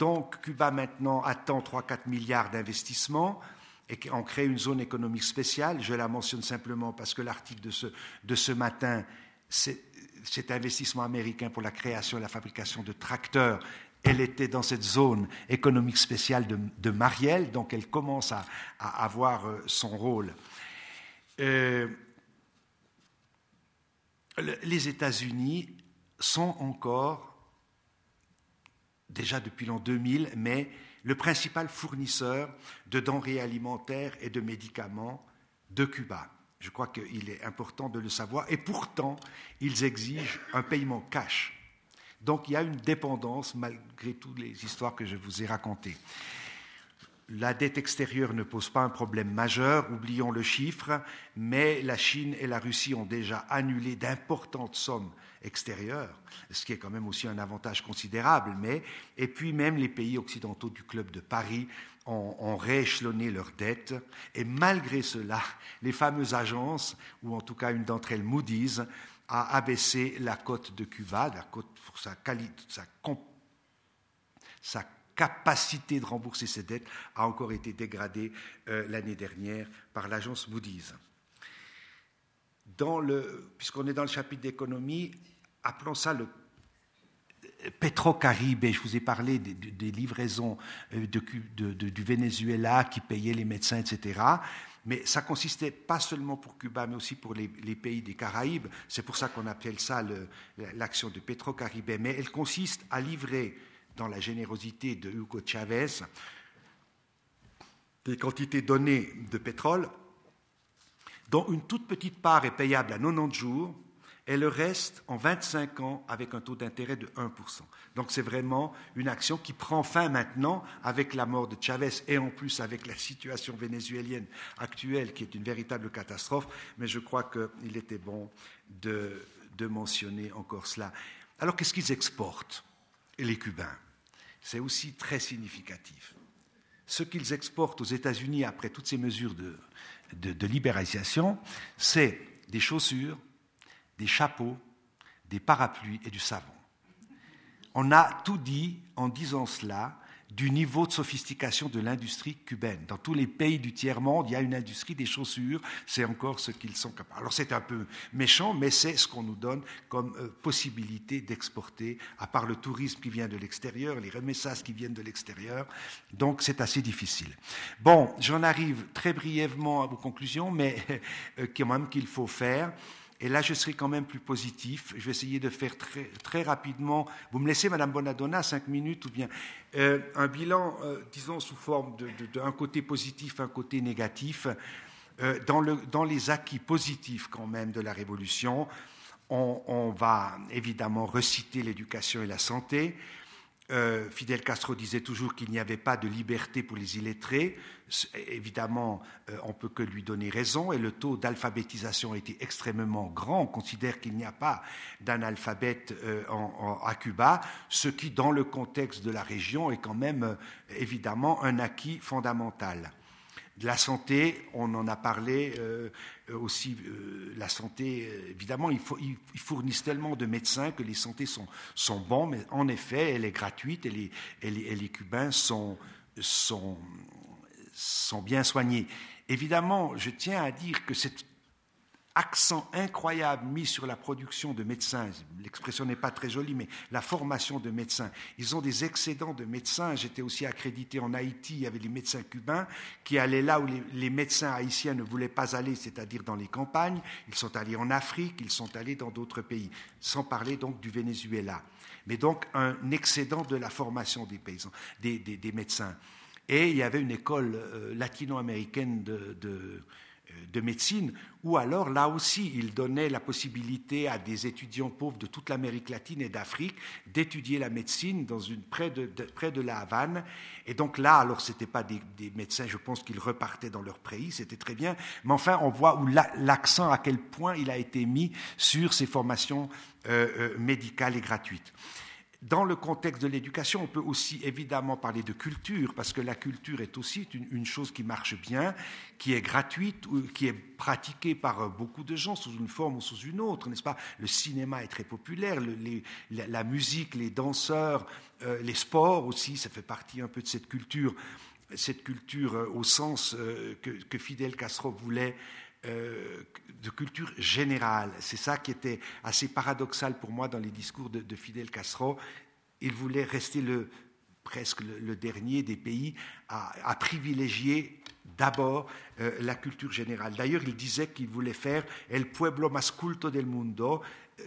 Donc Cuba maintenant attend 3-4 milliards d'investissements et on crée une zone économique spéciale. Je la mentionne simplement parce que l'article de ce, de ce matin, cet investissement américain pour la création et la fabrication de tracteurs, elle était dans cette zone économique spéciale de, Marielle, donc elle commence à, avoir euh, son rôle. Euh, les États-Unis sont encore déjà depuis l'an 2000, mais le principal fournisseur de denrées alimentaires et de médicaments de Cuba. Je crois qu'il est important de le savoir. Et pourtant, ils exigent un paiement cash. Donc il y a une dépendance malgré toutes les histoires que je vous ai racontées. La dette extérieure ne pose pas un problème majeur, oublions le chiffre, mais la Chine et la Russie ont déjà annulé d'importantes sommes extérieures, ce qui est quand même aussi un avantage considérable. Mais, et puis même les pays occidentaux du Club de Paris ont, rééchelonné leurs dettes, et malgré cela, les fameuses agences, ou en tout cas une d'entre elles, Moody's, a abaissé la cote de Cuba, la cote pour sa, qualité, sa, sa capacité de rembourser ses dettes a encore été dégradée euh, l'année dernière par l'agence Moody's. puisqu'on est dans le chapitre d'économie, appelons ça le Pétro-Caribe, je vous ai parlé des, livraisons euh, du Venezuela qui payaient les médecins, etc. Mais ça consistait pas seulement pour Cuba, mais aussi pour les, pays des Caraïbes. C'est pour ça qu'on appelle ça l'action de Pétro-Caribe. Mais elle consiste à livrer dans la générosité de Hugo Chavez, des quantités données de pétrole, dont une toute petite part est payable à 90 jours et le reste en 25 ans avec un taux d'intérêt de 1%. Donc c'est vraiment une action qui prend fin maintenant avec la mort de Chavez et en plus avec la situation vénézuélienne actuelle qui est une véritable catastrophe, mais je crois qu'il était bon de, mentionner encore cela. Alors qu'est-ce qu'ils exportent, les Cubains? C'est aussi très significatif. Ce qu'ils exportent aux États-Unis après toutes ces mesures de libéralisation, c'est des chaussures, des chapeaux, des parapluies et du savon. On a tout dit en disant cela du niveau de sophistication de l'industrie cubaine. Dans tous les pays du tiers-monde, il y a une industrie des chaussures, c'est encore ce qu'ils sont capables. Alors c'est un peu méchant, mais c'est ce qu'on nous donne comme euh, possibilité d'exporter, à part le tourisme qui vient de l'extérieur, les remessages qui viennent de l'extérieur. Donc c'est assez difficile. Bon, j'en arrive très brièvement aux conclusions, mais (laughs) euh, quand même qu'il faut faire. Et là, je serai quand même plus positif. Je vais essayer de faire très, rapidement. Vous me laissez, Madame Bonadonna, cinq minutes ou bien euh, un bilan, euh, disons, sous forme d'un côté positif, un côté négatif. Euh, dans, le, dans, les acquis positifs quand même de la Révolution, on, on va évidemment reciter l'éducation et la santé. Euh, Fidel Castro disait toujours qu'il n'y avait pas de liberté pour les illettrés. Évidemment, euh, on peut que lui donner raison, et le taux d'alphabétisation était extrêmement grand. On considère qu'il n'y a pas d'analphabète euh, à Cuba, ce qui, dans le contexte de la région, est quand même évidemment un acquis fondamental. De la santé, on en a parlé aussi. Euh, la santé, euh, évidemment, ils, fournissent tellement de médecins que les santé sont, sont bons, mais en effet, elle est gratuite et les, Cubains sont, bien soignés. Évidemment, je tiens à dire que cette accent incroyable mis sur la production de médecins. L'expression n'est pas très jolie, mais la formation de médecins. Ils ont des excédents de médecins. J'étais aussi accrédité en Haïti, il y avait les médecins cubains qui allaient là où les, médecins haïtiens ne voulaient pas aller, c'est-à-dire dans les campagnes. Ils sont allés en Afrique, ils sont allés dans d'autres pays, sans parler donc du Venezuela. Mais donc un excédent de la formation des paysans, des, médecins. Et il y avait une école euh, latino-américaine de de médecine, ou alors là aussi, il donnait la possibilité à des étudiants pauvres de toute l'Amérique latine et d'Afrique d'étudier la médecine dans une, près, de, près de la Havane. Et donc là, alors ce n'étaient pas des, médecins, je pense qu'ils repartaient dans leur pays, c'était très bien, mais enfin, on voit où l'accent, à quel point il a été mis sur ces formations euh, euh, médicales et gratuites. Dans le contexte de l'éducation, on peut aussi évidemment parler de culture, parce que la culture est aussi une, chose qui marche bien, qui est gratuite, qui est pratiquée par beaucoup de gens sous une forme ou sous une autre, n'est-ce pas? Le cinéma est très populaire, la, musique, les danseurs, euh, les sports aussi, ça fait partie un peu de cette culture, cette culture euh, au sens euh, que, Fidel Castro voulait de culture générale. C'est ça qui était assez paradoxal pour moi dans les discours de, Fidel Castro. Il voulait rester le, presque le, dernier des pays à, privilégier d'abord euh, la culture générale. D'ailleurs, il disait qu'il voulait faire el pueblo más culto del mundo,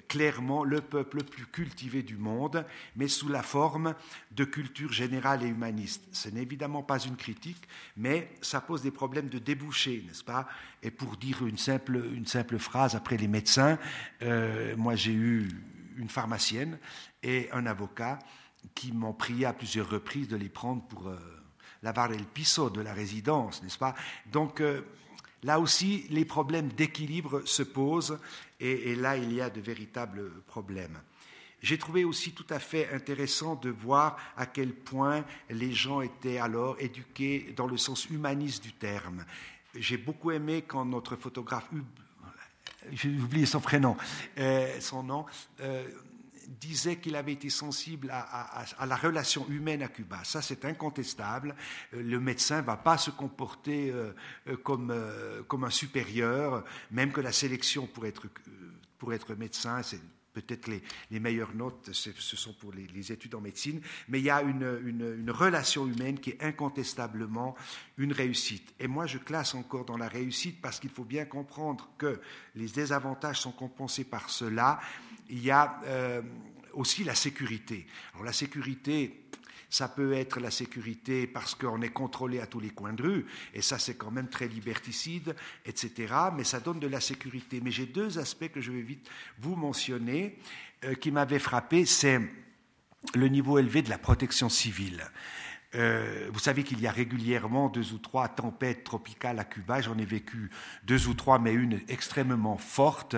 clairement le peuple le plus cultivé du monde, mais sous la forme de culture générale et humaniste. Ce n'est évidemment pas une critique, mais ça pose des problèmes de débouché, n'est-ce pas? Et pour dire une simple, une simple phrase après les médecins, euh, moi j'ai eu une pharmacienne et un avocat qui m'ont prié à plusieurs reprises de les prendre pour euh, lavar le piso de la résidence, n'est-ce pas? Donc euh, Là aussi, les problèmes d'équilibre se posent et, là, il y a de véritables problèmes. J'ai trouvé aussi tout à fait intéressant de voir à quel point les gens étaient alors éduqués dans le sens humaniste du terme. J'ai beaucoup aimé quand notre photographe, j'ai oublié son prénom, euh, son nom, euh, disait qu'il avait été sensible à, la relation humaine à Cuba. Ça, c'est incontestable. Euh, le médecin ne va pas se comporter euh, euh, comme, un supérieur, même que la sélection pour être, pour être médecin, c'est peut-être les, les, meilleures notes, ce sont pour les, études en médecine, mais il y a une, une, relation humaine qui est incontestablement une réussite. Et moi, je classe encore dans la réussite parce qu'il faut bien comprendre que les désavantages sont compensés par cela il y a euh, aussi la sécurité. Alors la sécurité, ça peut être la sécurité parce qu'on est contrôlé à tous les coins de rue, et ça c'est quand même très liberticide, etc. Mais ça donne de la sécurité. Mais j'ai deux aspects que je vais vite vous mentionner euh, qui m'avaient frappé. C'est le niveau élevé de la protection civile. Euh, vous savez qu'il y a régulièrement deux ou trois tempêtes tropicales à Cuba. J'en ai vécu deux ou trois, mais une extrêmement forte.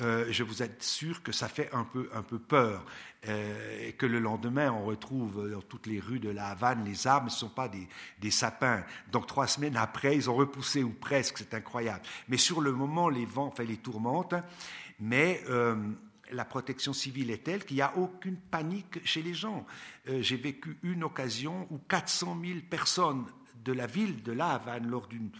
Euh, je vous assure que ça fait un peu, un peu peur. Euh, et que le lendemain, on retrouve dans toutes les rues de la Havane les armes, ce ne sont pas des, sapins. Donc trois semaines après, ils ont repoussé ou presque, c'est incroyable. Mais sur le moment, les vents enfin, les tourmentent. Mais euh, la protection civile est telle qu'il n'y a aucune panique chez les gens. J'ai vécu une occasion où 400 000 personnes de la ville de La Havane, lors d'une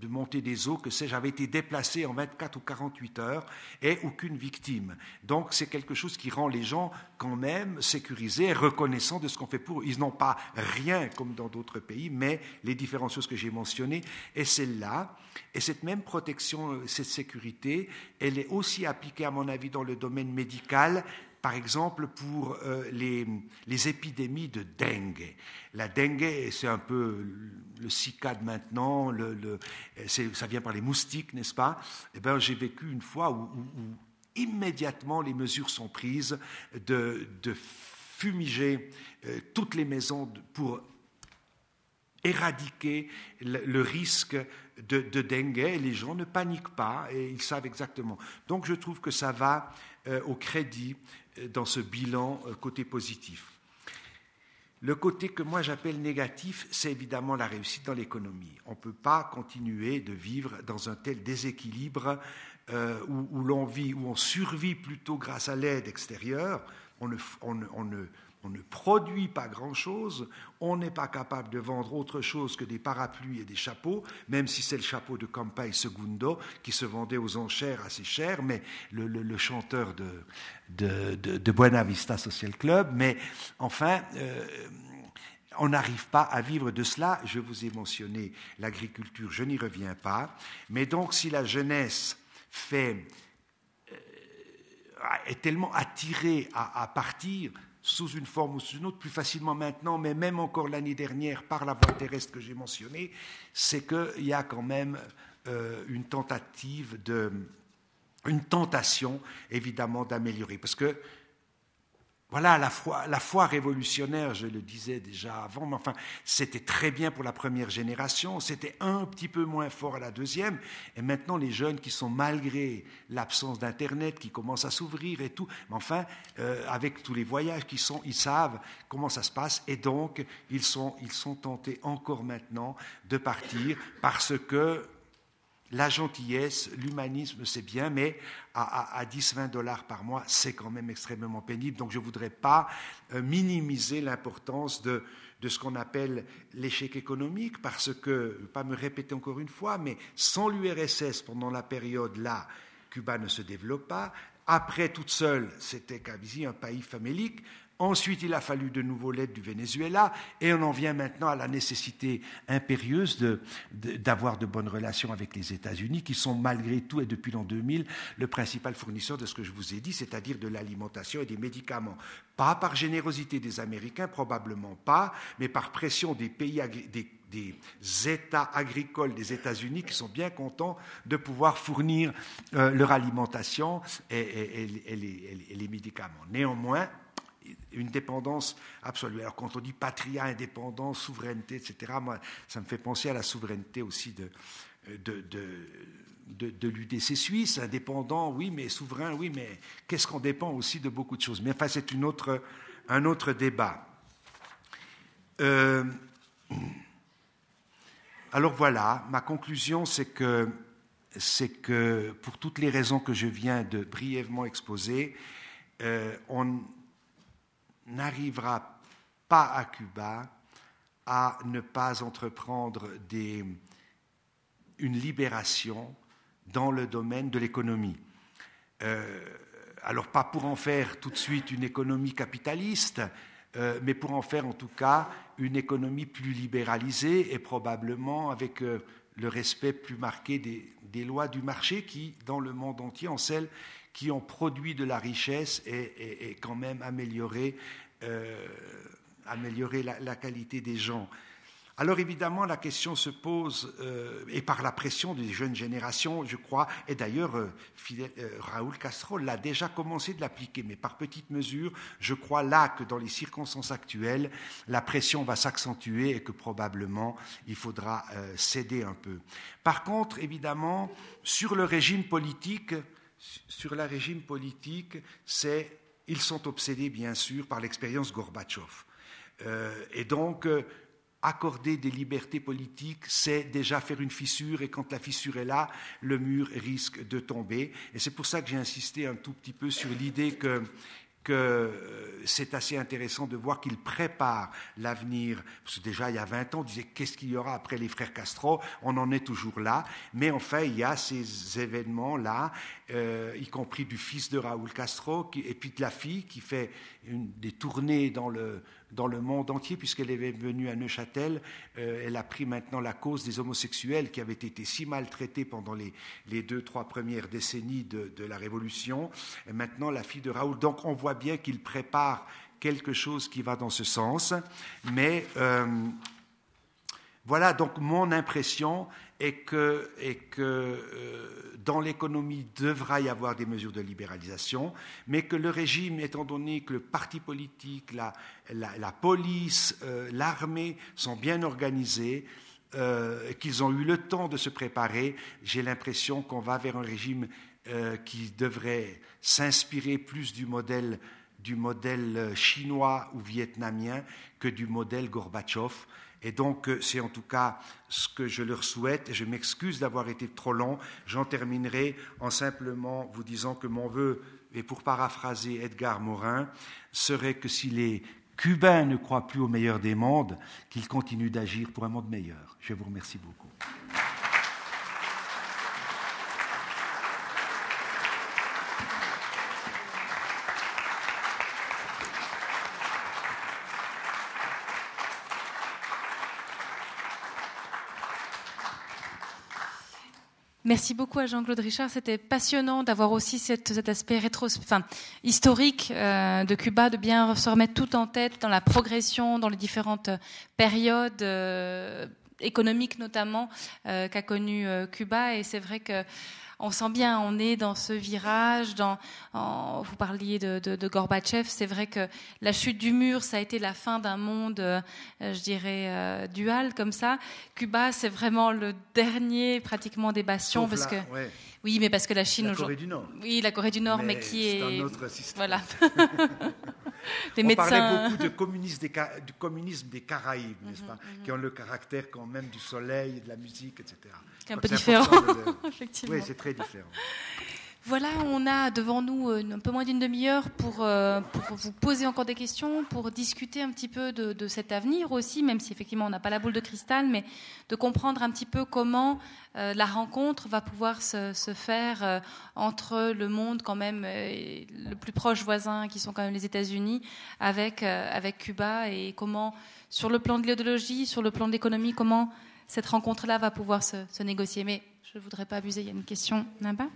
de montée des eaux, que sais-je, avait été déplacé en 24 ou 48 heures et aucune victime. Donc c'est quelque chose qui rend les gens quand même sécurisés et reconnaissants de ce qu'on fait pour eux. Ils n'ont pas rien comme dans d'autres pays, mais les différentes choses que j'ai mentionnées et celle-là. Et cette même protection, cette sécurité, elle est aussi appliquée, à mon avis, dans le domaine médical par exemple pour euh, les, les, épidémies de dengue. La dengue, c'est un peu le cicade maintenant, ça vient par les moustiques, n'est-ce pas? Eh bien, j'ai vécu une fois où, immédiatement les mesures sont prises de, de fumiger euh, toutes les maisons pour éradiquer le, risque de, de, dengue. Les gens ne paniquent pas et ils savent exactement. Donc, je trouve que ça va euh, au crédit dans ce bilan euh, côté positif. Le côté que moi j'appelle négatif, c'est évidemment la réussite dans l'économie. On ne peut pas continuer de vivre dans un tel déséquilibre euh, où, l'on vit, où on survit plutôt grâce à l'aide extérieure. On ne, on ne produit pas grand-chose, on n'est pas capable de vendre autre chose que des parapluies et des chapeaux, même si c'est le chapeau de Campagne Segundo qui se vendait aux enchères assez cher, mais le, chanteur de, de, Buena Vista Social Club. Mais enfin, euh, on n'arrive pas à vivre de cela. Je vous ai mentionné l'agriculture, je n'y reviens pas. Mais donc, si la jeunesse euh, est tellement attirée à partir sous une forme ou sous une autre, plus facilement maintenant, mais même encore l'année dernière par la voie terrestre que j'ai mentionnée, c'est qu'il y a quand même euh, une tentative de, une tentation évidemment d'améliorer. Parce que voilà, la foi, révolutionnaire, je le disais déjà avant, mais enfin, c'était très bien pour la première génération, c'était un petit peu moins fort à la deuxième, et maintenant les jeunes qui sont, malgré l'absence d'Internet, qui commencent à s'ouvrir et tout, mais enfin, euh, avec tous les voyages qui sont, ils savent comment ça se passe, et donc ils sont tentés encore maintenant de partir parce que la gentillesse, l'humanisme, c'est bien, mais à, 10-20 dollars par mois, c'est quand même extrêmement pénible. Donc je ne voudrais pas euh, minimiser l'importance de, ce qu'on appelle l'échec économique, parce que, pas me répéter encore une fois, mais sans l'URSS, pendant la période là, Cuba ne se développe pas. Après, toute seule, c'était quasi un pays famélique. Ensuite, il a fallu de nouveau l'aide du Venezuela et on en vient maintenant à la nécessité impérieuse d'avoir de, bonnes relations avec les États-Unis, qui sont malgré tout et depuis l'an 2000 le principal fournisseur de ce que je vous ai dit, c'est-à-dire de l'alimentation et des médicaments. Pas par générosité des Américains, probablement pas, mais par pression des pays, des, États agricoles des États-Unis qui sont bien contents de pouvoir fournir euh, leur alimentation et les médicaments. Néanmoins, une dépendance absolue. Alors quand on dit patria, indépendance, souveraineté, etc., moi, ça me fait penser à la souveraineté aussi de, de, de, l'UDC suisse, indépendant, oui, mais souverain, oui, mais qu'est-ce qu'on dépend aussi de beaucoup de choses? Mais enfin, c'est une autre, un autre débat. Euh, alors voilà, ma conclusion, c'est que, c'est que pour toutes les raisons que je viens de brièvement exposer, euh, on, n'arrivera pas à Cuba à ne pas entreprendre une libération dans le domaine de l'économie. Euh, alors pas pour en faire tout de suite une économie capitaliste, euh, mais pour en faire en tout cas une économie plus libéralisée et probablement avec euh, le respect plus marqué des, lois du marché qui, dans le monde entier, en celles qui ont produit de la richesse et, quand même amélioré euh, améliorer la, qualité des gens. Alors évidemment, la question se pose, euh, et par la pression des jeunes générations, je crois, et d'ailleurs, euh, Raoul Castro l'a déjà commencé de l'appliquer, mais par petites mesures, je crois là que dans les circonstances actuelles, la pression va s'accentuer et que probablement il faudra céder un peu. Par contre, évidemment, sur le régime politique, sur le régime politique, c'est, ils sont obsédés bien sûr par l'expérience Gorbatchev. et donc, accorder des libertés politiques, c'est déjà faire une fissure, et quand la fissure est là, le mur risque de tomber. Et c'est pour ça que j'ai insisté un tout petit peu sur l'idée que que euh, c'est assez intéressant de voir qu'il prépare l'avenir. Parce que déjà, il y a 20 ans, on disait qu'est-ce qu'il y aura après les frères Castro? On en est toujours là. Mais enfin, il y a ces événements-là, euh, y compris du fils de Raoul Castro, et puis de la fille qui fait des tournées dans le, dans le monde entier, puisqu'elle est venue à Neuchâtel. Euh, elle a pris maintenant la cause des homosexuels qui avaient été si maltraités pendant les, deux, trois premières décennies de, de, la Révolution. Et maintenant, la fille de Raoul. Donc, on voit bien qu'il prépare quelque chose qui va dans ce sens. Mais euh, voilà donc mon impression et que, euh, dans l'économie devra y avoir des mesures de libéralisation, mais que le régime, étant donné que le parti politique, la, la, police, euh, l'armée sont bien organisés, euh, qu'ils ont eu le temps de se préparer, j'ai l'impression qu'on va vers un régime qui devrait s'inspirer plus du modèle, du modèle chinois ou vietnamien que du modèle Gorbatchev. Et donc, euh, c'est en tout cas ce que je leur souhaite. Je m'excuse d'avoir été trop long. J'en terminerai en simplement vous disant que mon vœu, et pour paraphraser Edgar Morin, serait que si les Cubains ne croient plus au meilleur des mondes, qu'ils continuent d'agir pour un monde meilleur. Je vous remercie beaucoup. Merci beaucoup à Jean-Claude Richard. C'était passionnant d'avoir aussi cet aspect rétro, enfin, historique euh, de Cuba, de bien se remettre tout en tête dans la progression, dans les différentes périodes euh, économiques notamment euh, qu'a connu Cuba. Et c'est vrai que on sent bien, on est dans ce virage. Dans, vous parliez de, de, Gorbatchev, c'est vrai que la chute du mur, ça a été la fin d'un monde, euh, je dirais, euh, dual comme ça. Cuba, c'est vraiment le dernier pratiquement des bastions, parce que oui, mais parce que la Chine la Corée du Nord. Oui, la Corée du Nord, mais, qui est, un autre système. Voilà. (laughs) Les On médecins... parlait beaucoup de communisme des, du communisme des Caraïbes, n'est-ce mhm, pas, mhm. qui ont le caractère quand même du soleil, de la musique, etc. C'est un peu différent, (laughs) effectivement. Oui, c'est très différent. Voilà, on a devant nous euh, un peu moins d'une demi-heure pour, euh, pour, vous poser encore des questions, pour discuter un petit peu de, cet avenir aussi, même si effectivement on n'a pas la boule de cristal, mais de comprendre un petit peu comment euh, la rencontre va pouvoir se, faire entre le monde quand même, le plus proche voisin qui sont quand même les États-Unis, avec, avec Cuba, et comment, sur le plan de l'idéologie, sur le plan de l'économie, comment cette rencontre-là va pouvoir se, se, négocier. Mais je ne voudrais pas abuser, il y a une question là-bas?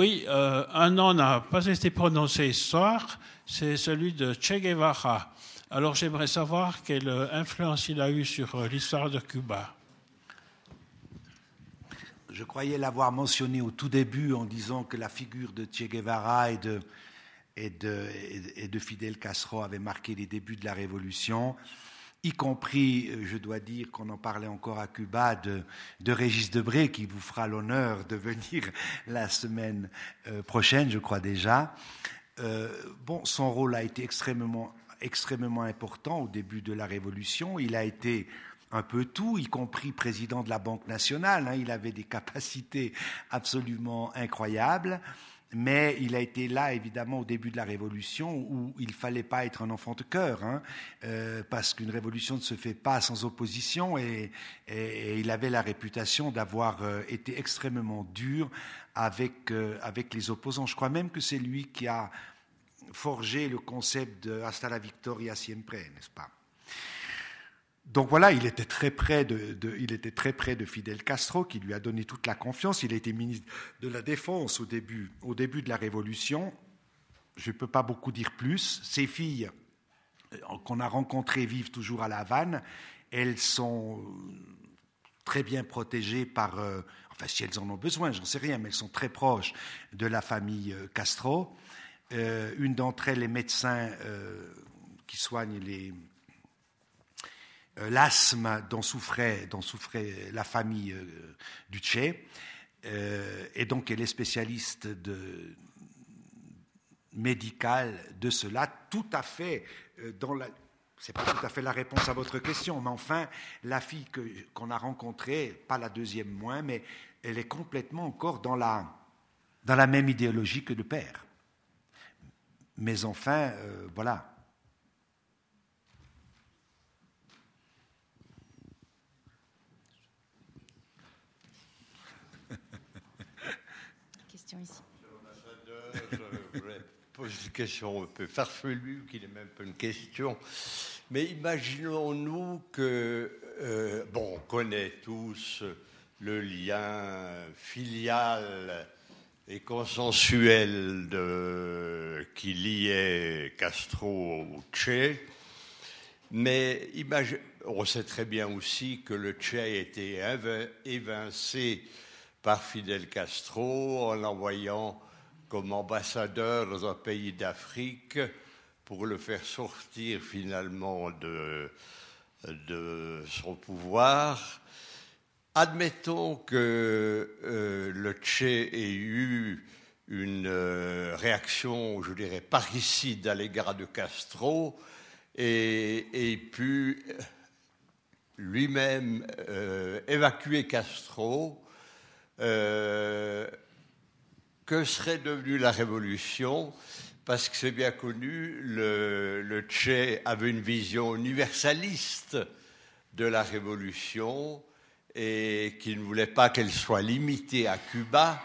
Oui, euh, un nom n'a pas été prononcé ce soir, c'est celui de Che Guevara. Alors j'aimerais savoir quelle influence il a eu sur euh, l'histoire de Cuba. Je croyais l'avoir mentionné au tout début en disant que la figure de Che Guevara et de, et de, et de Fidel Castro avait marqué les débuts de la révolution y compris, euh, je dois dire qu'on en parlait encore à Cuba, de, Régis Debré, qui vous fera l'honneur de venir (laughs) la semaine euh, prochaine, je crois déjà. Euh, bon, son rôle a été extrêmement, extrêmement important au début de la Révolution. Il a été un peu tout, y compris président de la Banque nationale. Hein. Il avait des capacités absolument incroyables. Mais il a été là, évidemment, au début de la Révolution, où il ne fallait pas être un enfant de cœur, hein, euh, parce qu'une révolution ne se fait pas sans opposition, et, il avait la réputation d'avoir euh, été extrêmement dur avec, euh, avec les opposants. Je crois même que c'est lui qui a forgé le concept de hasta la victoria siempre, n'est-ce pas? Donc voilà, il était, très près de, Fidel Castro, qui lui a donné toute la confiance. Il a été ministre de la Défense au début, de la Révolution. Je ne peux pas beaucoup dire plus. Ses filles, euh, qu'on a rencontrées, vivent toujours à La Havane. Elles sont très bien protégées par, euh, enfin si elles en ont besoin, j'en sais rien, mais elles sont très proches de la famille euh, Castro. une d'entre elles est médecin qui soigne les, l'asthme dont souffrait, dont souffrait la famille du Tché. et donc elle est spécialiste de, médicale de cela, tout à fait dans la, c'est pas tout à fait la réponse à votre question, mais enfin, la fille qu'on a rencontrée, pas la deuxième moins, mais elle est complètement encore dans la, dans la même idéologie que le père. Mais enfin, euh, voilà. Question ici. Je voudrais poser une question un peu farfelue, qui n'est même pas une question. Mais imaginons-nous que, euh, bon, on connaît tous le lien filial et consensuel qui liait Castro au Che, mais on sait très bien aussi que le a été évincé par Fidel Castro en l'envoyant comme ambassadeur dans un pays d'Afrique pour le faire sortir finalement de, son pouvoir. Admettons que euh, le Tché ait eu une euh, réaction, je dirais, parricide à l'égard de Castro et ait pu lui-même euh, évacuer Castro, que serait devenue la révolution? Parce que c'est bien connu, le, le Che avait une vision universaliste de la révolution et qu'il ne voulait pas qu'elle soit limitée à Cuba,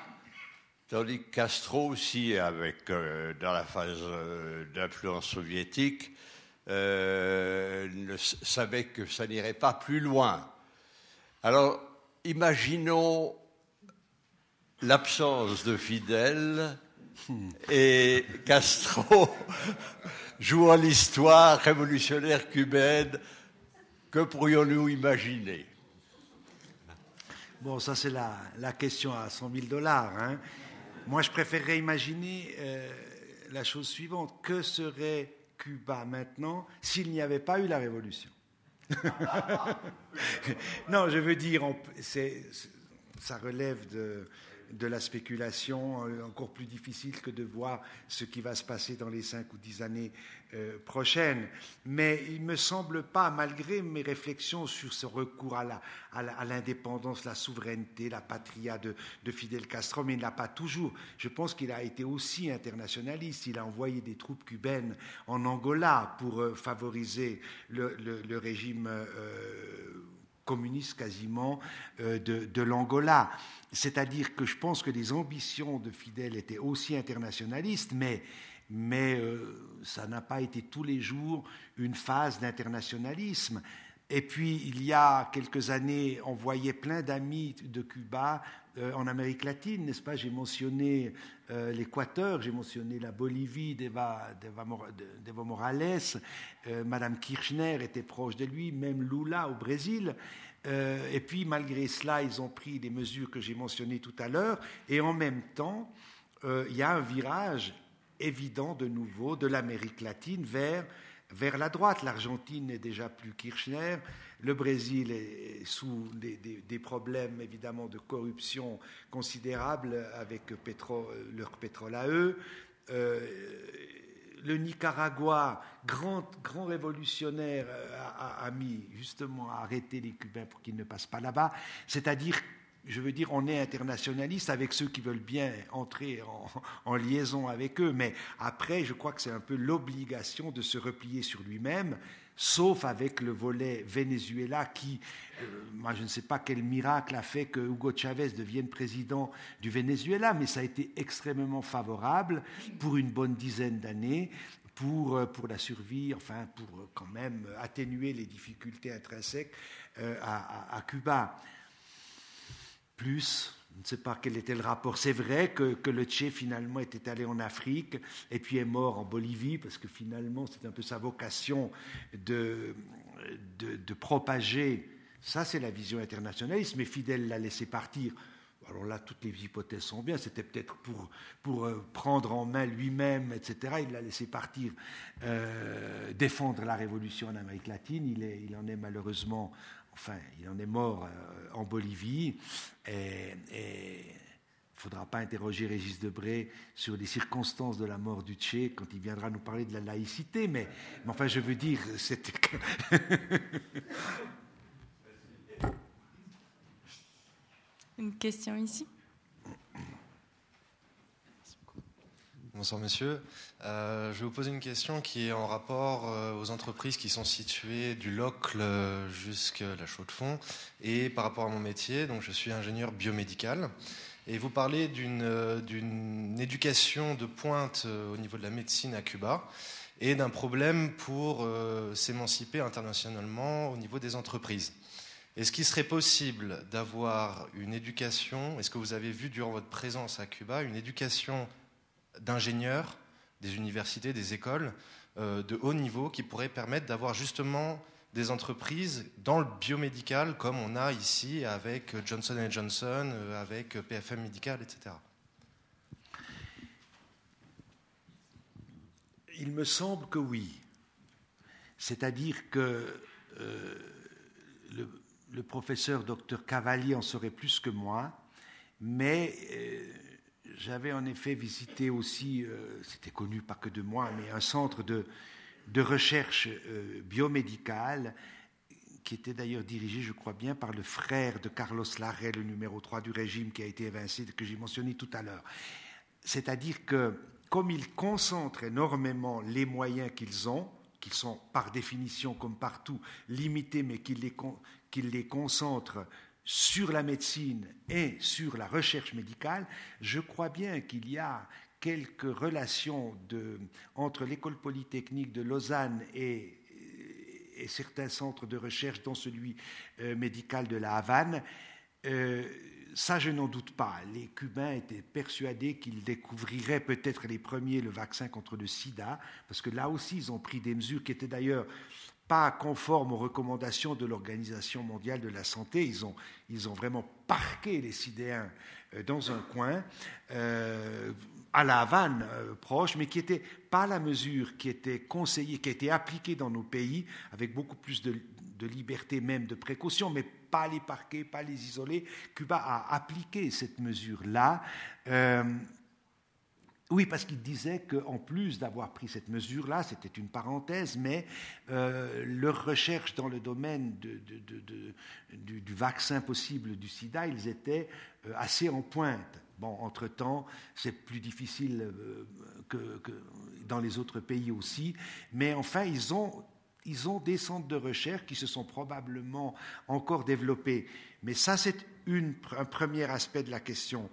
tandis que Castro aussi, avec, euh, dans la phase euh, d'influence soviétique, euh, savait que ça n'irait pas plus loin. Alors, imaginons l'absence de Fidel et Castro (laughs) jouant l'histoire révolutionnaire cubaine. Que pourrions-nous imaginer? Bon, ça c'est la, la, question à 100 000 dollars. Hein. Moi, je préférerais imaginer euh, la chose suivante. Que serait Cuba maintenant s'il n'y avait pas eu la révolution? (laughs) Non, je veux dire, ça relève de, de la spéculation, euh, encore plus difficile que de voir ce qui va se passer dans les cinq ou dix années euh, prochaines. Mais il ne me semble pas, malgré mes réflexions sur ce recours à l'indépendance, la, souveraineté, la patria de, Fidel Castro, mais il n'a pas toujours. Je pense qu'il a été aussi internationaliste. Il a envoyé des troupes cubaines en Angola pour euh, favoriser le, régime communiste quasiment de, de l'Angola. C'est-à-dire que je pense que les ambitions de Fidel étaient aussi internationalistes, mais, mais euh, ça n'a pas été tous les jours une phase d'internationalisme. Et puis, il y a quelques années, on voyait plein d'amis de Cuba euh, en Amérique latine, n'est-ce pas J'ai mentionné euh, l'Équateur, j'ai mentionné la Bolivie d'Eva Morales, Madame Kirchner était proche de lui, même Lula au Brésil. Euh, et puis, malgré cela, ils ont pris les mesures que j'ai mentionnées tout à l'heure. Et en même temps, euh, il y a un virage évident de nouveau de l'Amérique latine vers, vers la droite. L'Argentine n'est déjà plus Kirchner. Le Brésil est sous des, problèmes évidemment de corruption considérables avec leur pétrole à eux. Le Nicaragua, grand, grand révolutionnaire, euh, a, mis justement à arrêter les Cubains pour qu'ils ne passent pas là-bas. C'est-à-dire je veux dire, on est internationaliste avec ceux qui veulent bien entrer en, (laughs) liaison avec eux, mais après, je crois que c'est un peu l'obligation de se replier sur lui-même, sauf avec le volet Venezuela qui, euh, moi je ne sais pas quel miracle a fait que Hugo Chavez devienne président du Venezuela, mais ça a été extrêmement favorable pour une bonne dizaine d'années pour, euh, pour la survie, enfin pour euh, quand même atténuer les difficultés intrinsèques à, à Cuba plus. Je ne sais pas quel était le rapport. C'est vrai que, que, le Tché finalement était allé en Afrique et puis est mort en Bolivie parce que finalement c'est un peu sa vocation de, de, propager. Ça c'est la vision internationaliste, mais Fidel l'a laissé partir. Alors là, toutes les hypothèses sont bien. C'était peut-être pour, pour euh, prendre en main lui-même, etc. Il l'a laissé partir euh, défendre la révolution en Amérique latine. Il en est malheureusement enfin, il en est mort euh, en Bolivie. Et il ne faudra pas interroger Régis Debré sur les circonstances de la mort du Tché quand il viendra nous parler de la laïcité, mais, mais enfin, je veux dire, c'était. (laughs) Une question ici? Bonsoir monsieur. Euh, je vais vous poser une question qui est en rapport euh, aux entreprises qui sont situées du Locle jusqu'à la Chaux-de-Fonds et par rapport à mon métier. Donc je suis ingénieur biomédical et vous parlez d'une euh, éducation de pointe au niveau de la médecine à Cuba et d'un problème pour s'émanciper internationalement au niveau des entreprises. Est-ce qu'il serait possible d'avoir une éducation, est-ce que vous avez vu durant votre présence à Cuba, une éducation d'ingénieurs, des universités, des écoles euh, de haut niveau qui pourraient permettre d'avoir justement des entreprises dans le biomédical comme on a ici avec Johnson Johnson, euh, avec PFM Médical, etc. Il me semble que oui. C'est-à-dire que euh, le, professeur docteur Cavalli en saurait plus que moi, mais j'avais en effet visité aussi, euh, c'était connu pas que de moi, mais un centre de, recherche euh, biomédicale qui était d'ailleurs dirigé, je crois bien, par le frère de Carlos Larrey, le numéro 3 du régime qui a été évincé, que j'ai mentionné tout à l'heure. C'est-à-dire que, comme ils concentrent énormément les moyens qu'ils ont, qu'ils sont par définition, comme partout, limités, mais qu'ils les concentrent sur la médecine et sur la recherche médicale, je crois bien qu'il y a quelques relations entre l'école polytechnique de Lausanne et, certains centres de recherche, dont celui euh, médical de la Havane. Euh, ça, je n'en doute pas. Les Cubains étaient persuadés qu'ils découvriraient peut-être les premiers le vaccin contre le sida, parce que là aussi, ils ont pris des mesures qui étaient d'ailleurs pas conformes aux recommandations de l'Organisation mondiale de la santé. Ils ont, ils ont vraiment parqué les sidéens euh, dans un coin, euh, à la Havane euh, proche, mais qui n'était pas la mesure qui était conseillée, qui a été appliquée dans nos pays, avec beaucoup plus de, de liberté, même de précaution, mais pas les parquer, pas les isoler. Cuba a appliqué cette mesure-là. Oui, parce qu'il disait qu'en plus d'avoir pris cette mesure-là, c'était une parenthèse, mais euh, leur recherche dans le domaine du, vaccin possible du sida, ils étaient euh, assez en pointe. Bon, entre-temps, c'est plus difficile euh, que, dans les autres pays aussi, mais enfin, ils ont, ils ont des centres de recherche qui se sont probablement encore développés. Mais ça, c'est un premier aspect de la question.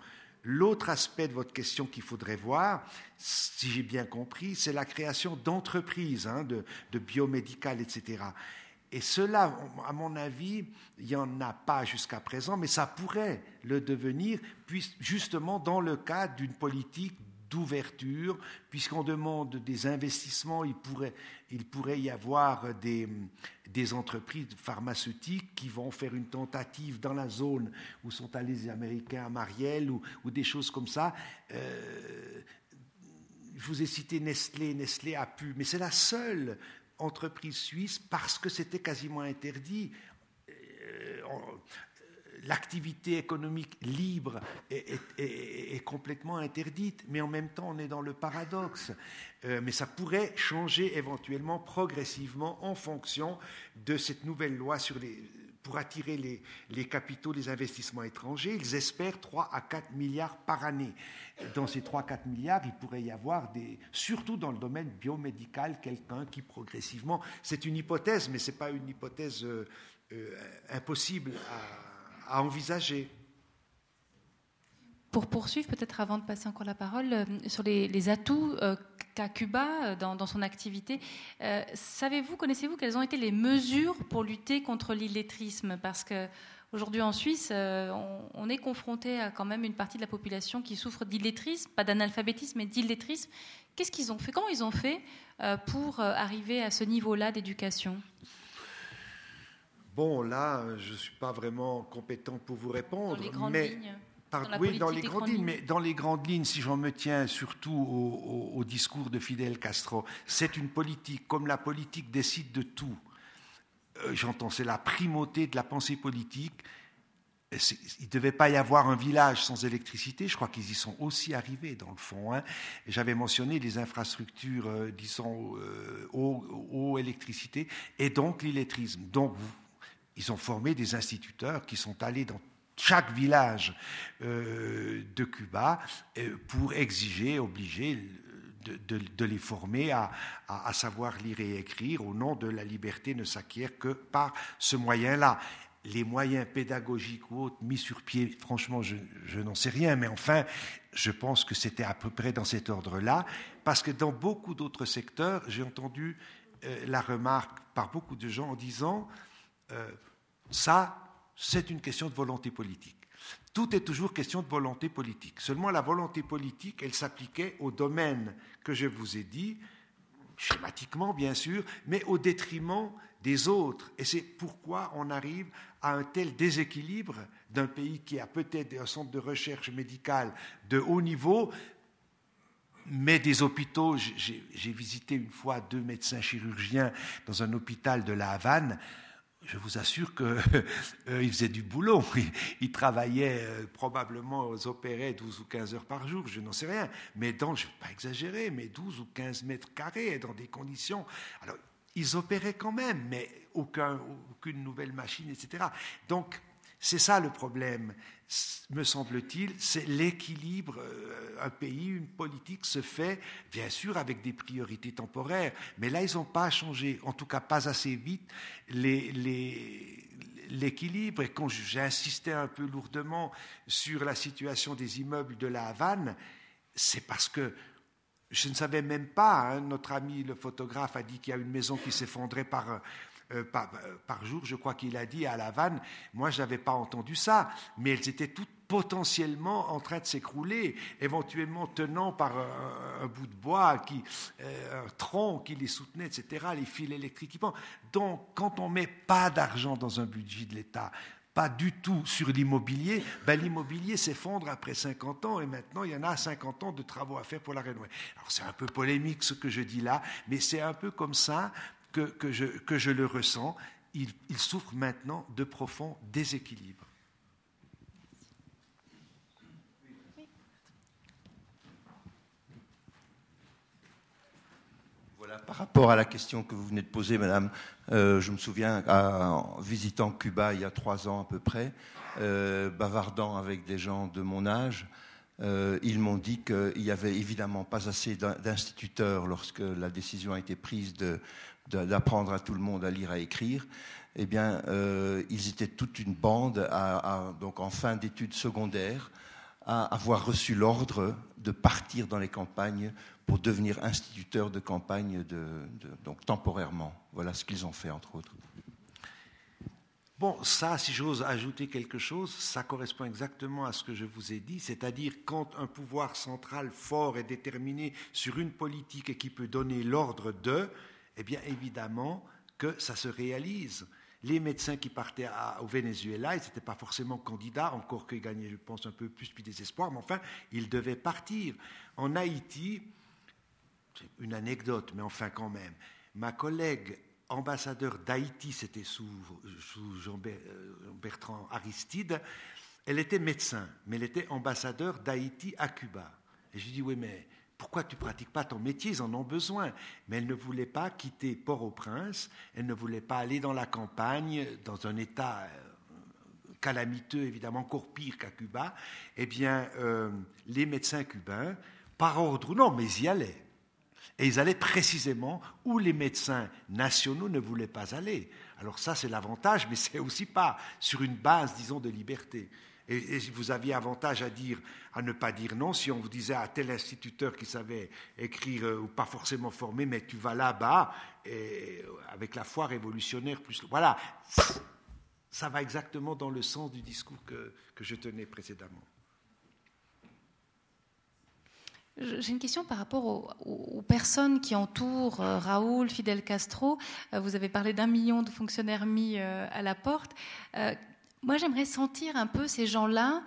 L'autre aspect de votre question qu'il faudrait voir, si j'ai bien compris, c'est la création d'entreprises, hein, de, de biomédicales, etc. Et cela, à mon avis, il n'y en a pas jusqu'à présent, mais ça pourrait le devenir, justement dans le cadre d'une politique d'ouverture, puisqu'on demande des investissements, il pourrait, il pourrait y avoir des, des, entreprises pharmaceutiques qui vont faire une tentative dans la zone où sont allés les Américains à Marielle ou, ou des choses comme ça. Euh, je vous ai cité Nestlé, Nestlé a pu, mais c'est la seule entreprise suisse parce que c'était quasiment interdit. L'activité économique libre est, complètement interdite, mais en même temps on est dans le paradoxe. Euh, mais ça pourrait changer éventuellement progressivement en fonction de cette nouvelle loi pour attirer les, capitaux, les investissements étrangers. Ils espèrent 3 à 4 milliards par année. Dans ces 3 à 4 milliards, il pourrait y avoir, des, surtout dans le domaine biomédical, quelqu'un qui progressivement, c'est une hypothèse, mais ce n'est pas une hypothèse euh, euh, impossible à, envisager. Pour poursuivre, peut-être avant de passer encore la parole, euh, sur les, atouts euh, qu'a Cuba euh, dans, son activité, savez-vous, connaissez-vous quelles ont été les mesures pour lutter contre l'illettrisme? Parce que aujourd'hui en Suisse, on, on, est confronté à quand même une partie de la population qui souffre d'illettrisme, pas d'analphabétisme, mais d'illettrisme. Qu'est-ce qu'ils ont fait? Comment ils ont fait pour arriver à ce niveau-là d'éducation? Bon, là, je ne suis pas vraiment compétent pour vous répondre. Dans les grandes mais... lignes par, dans oui, dans les grandes lignes, mais dans les grandes lignes, si j'en me tiens surtout au, au, au, discours de Fidel Castro, c'est une politique, comme la politique décide de tout. Euh, J'entends, c'est la primauté de la pensée politique. Il ne devait pas y avoir un village sans électricité. Je crois qu'ils y sont aussi arrivés, dans le fond. Hein. J'avais mentionné les infrastructures, euh, disons, euh, eau, eau, électricité, et donc l'illettrisme. Donc, ils ont formé des instituteurs qui sont allés dans chaque village euh, de Cuba euh, pour exiger, obliger de, de, les former à, à, savoir lire et écrire au nom de la liberté ne s'acquiert que par ce moyen-là. Les moyens pédagogiques ou autres mis sur pied, franchement, je, je n'en sais rien, mais enfin, je pense que c'était à peu près dans cet ordre-là, parce que dans beaucoup d'autres secteurs, j'ai entendu euh, la remarque par beaucoup de gens en disant euh, ça, c'est une question de volonté politique. Tout est toujours question de volonté politique. Seulement la volonté politique, elle s'appliquait au domaine que je vous ai dit, schématiquement bien sûr, mais au détriment des autres. Et c'est pourquoi on arrive à un tel déséquilibre d'un pays qui a peut-être un centre de recherche médicale de haut niveau, mais des hôpitaux, j'ai visité une fois deux médecins chirurgiens dans un hôpital de la Havane, je vous assure qu'ils (laughs) euh, faisaient du boulot. (laughs) Ils, ils travaillaient euh, probablement aux opérettes 12 ou 15 heures par jour, je n'en sais rien. Mais dans, je ne vais pas exagérer, mais 12 ou 15 mètres carrés, dans des conditions. Alors, ils opéraient quand même, mais aucun, aucune nouvelle machine, etc. Donc, c'est ça le problème, me semble-t-il, c'est l'équilibre. Un pays, une politique se fait, bien sûr, avec des priorités temporaires, mais là, ils n'ont pas changé, en tout cas pas assez vite, l'équilibre. Et quand j'ai insisté un peu lourdement sur la situation des immeubles de la Havane, c'est parce que je ne savais même pas, hein, notre ami le photographe a dit qu'il y a une maison qui s'effondrait par euh, par, par, jour, je crois qu'il a dit à La Havane. Moi, je n'avais pas entendu ça, mais elles étaient toutes potentiellement en train de s'écrouler, éventuellement tenant par un, bout de bois, qui, euh, un tronc qui les soutenait, etc., les fils électriques. Donc, quand on ne met pas d'argent dans un budget de l'État, pas du tout sur l'immobilier, ben, l'immobilier s'effondre après 50 ans et maintenant il y en a 50 ans de travaux à faire pour la rénover. Alors c'est un peu polémique ce que je dis là, mais c'est un peu comme ça que, je, le ressens, il, souffre maintenant de profonds déséquilibres. Voilà, par rapport à la question que vous venez de poser, Madame, euh, je me souviens, en visitant Cuba il y a trois ans à peu près, euh, bavardant avec des gens de mon âge, euh, ils m'ont dit qu'il n'y avait évidemment pas assez d'instituteurs lorsque la décision a été prise d'apprendre à tout le monde à lire, à écrire, eh bien, euh, ils étaient toute une bande, donc en fin d'études secondaires, à avoir reçu l'ordre de partir dans les campagnes pour devenir instituteurs de campagne, donc temporairement. Voilà ce qu'ils ont fait, entre autres. Bon, ça, si j'ose ajouter quelque chose, ça correspond exactement à ce que je vous ai dit, c'est-à-dire quand un pouvoir central fort est déterminé sur une politique et qui peut donner l'ordre de, eh bien évidemment que ça se réalise. Les médecins qui partaient au Venezuela, ils n'étaient pas forcément candidats, encore qu'ils gagnaient, je pense, un peu plus puis des espoirs, mais enfin, ils devaient partir. En Haïti, c'est une anecdote, mais enfin quand même, ma collègue ambassadeur d'Haïti, c'était sous, sous Jean Bertrand Aristide, elle était médecin, mais elle était ambassadeur d'Haïti à Cuba. Et je lui dis, oui, mais pourquoi tu pratiques pas ton métier? Ils en ont besoin. Mais elle ne voulait pas quitter Port-au-Prince, elle ne voulait pas aller dans la campagne, dans un état euh, calamiteux, évidemment, encore pire qu'à Cuba. Eh bien, euh, les médecins cubains, par ordre, non, mais ils y allaient. Et ils allaient précisément où les médecins nationaux ne voulaient pas aller. Alors ça, c'est l'avantage, mais c'est aussi pas sur une base, disons, de liberté. Et, vous aviez avantage à dire, à ne pas dire non, si on vous disait à tel instituteur qui savait écrire euh, ou pas forcément formé, mais tu vas là-bas, et avec la foi révolutionnaire plus. Voilà, ça va exactement dans le sens du discours que je tenais précédemment. J'ai une question par rapport aux, personnes qui entourent euh, Raoul, Fidel Castro. Euh, vous avez parlé d'un million de fonctionnaires mis euh, à la porte. Moi, j'aimerais sentir un peu ces gens-là,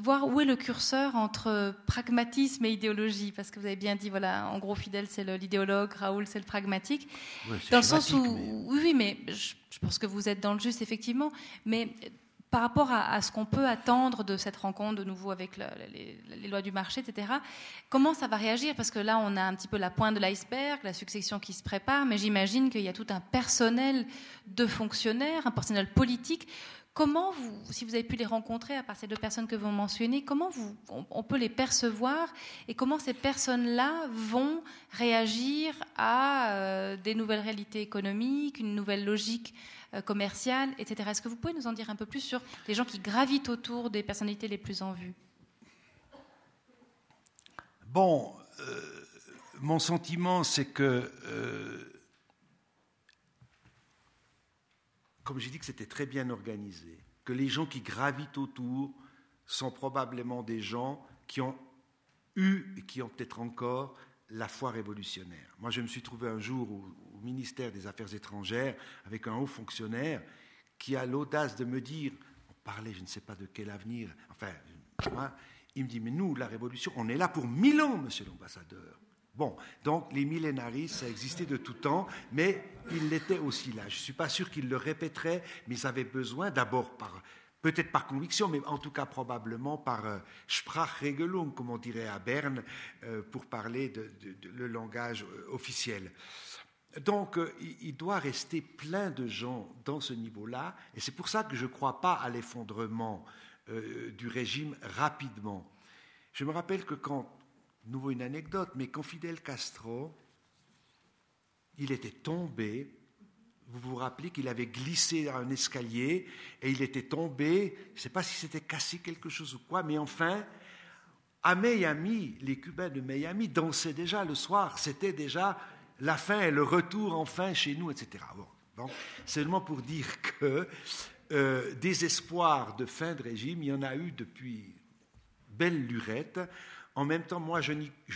voir où est le curseur entre pragmatisme et idéologie, parce que vous avez bien dit, voilà, en gros, Fidel, c'est l'idéologue, Raoul, c'est le pragmatique. dans le sens où, oui, oui, mais je, je pense que vous êtes dans le juste, effectivement, mais par rapport à, ce qu'on peut attendre de cette rencontre de nouveau avec les, lois du marché, etc., comment ça va réagir? Parce que là, on a un petit peu la pointe de l'iceberg, la succession qui se prépare, mais j'imagine qu'il y a tout un personnel de fonctionnaires, un personnel politique. Comment vous, si vous avez pu les rencontrer, à part ces deux personnes que vous mentionnez, comment vous, on, peut les percevoir et comment ces personnes-là vont réagir à euh, des nouvelles réalités économiques, une nouvelle logique commerciales, etc. Est-ce que vous pouvez nous en dire un peu plus sur les gens qui gravitent autour des personnalités les plus en vue? Bon, euh, mon sentiment, c'est que, euh, comme j'ai dit que c'était très bien organisé, que les gens qui gravitent autour sont probablement des gens qui ont eu et qui ont peut-être encore la foi révolutionnaire. Moi, je me suis trouvé un jour au, ministère des Affaires étrangères avec un haut fonctionnaire qui a l'audace de me dire, on parlait, je ne sais pas de quel avenir, enfin, il me dit, mais nous, la révolution, on est là pour mille ans, monsieur l'ambassadeur. Bon, donc les millénaristes, ça existait de tout temps, mais ils l'étaient aussi là. Je ne suis pas sûr qu'ils le répéteraient, mais ils avaient besoin, d'abord peut-être par conviction, mais en tout cas probablement par euh, Sprachregelung, comme on dirait à Berne, euh, pour parler de, le langage euh, officiel. Donc, il doit rester plein de gens dans ce niveau-là, et c'est pour ça que je ne crois pas à l'effondrement du régime rapidement. Je me rappelle que quand, nouveau une anecdote, mais quand Fidel Castro, il était tombé vous vous rappelez qu'il avait glissé un escalier et il était tombé, je ne sais pas si c'était cassé quelque chose ou quoi, mais enfin, à Miami, les Cubains de Miami dansaient déjà le soir, c'était déjà la fin le retour enfin chez nous, etc. Bon, seulement pour dire que euh, des espoirs de fin de régime, il y en a eu depuis belle lurette. En même temps, moi, je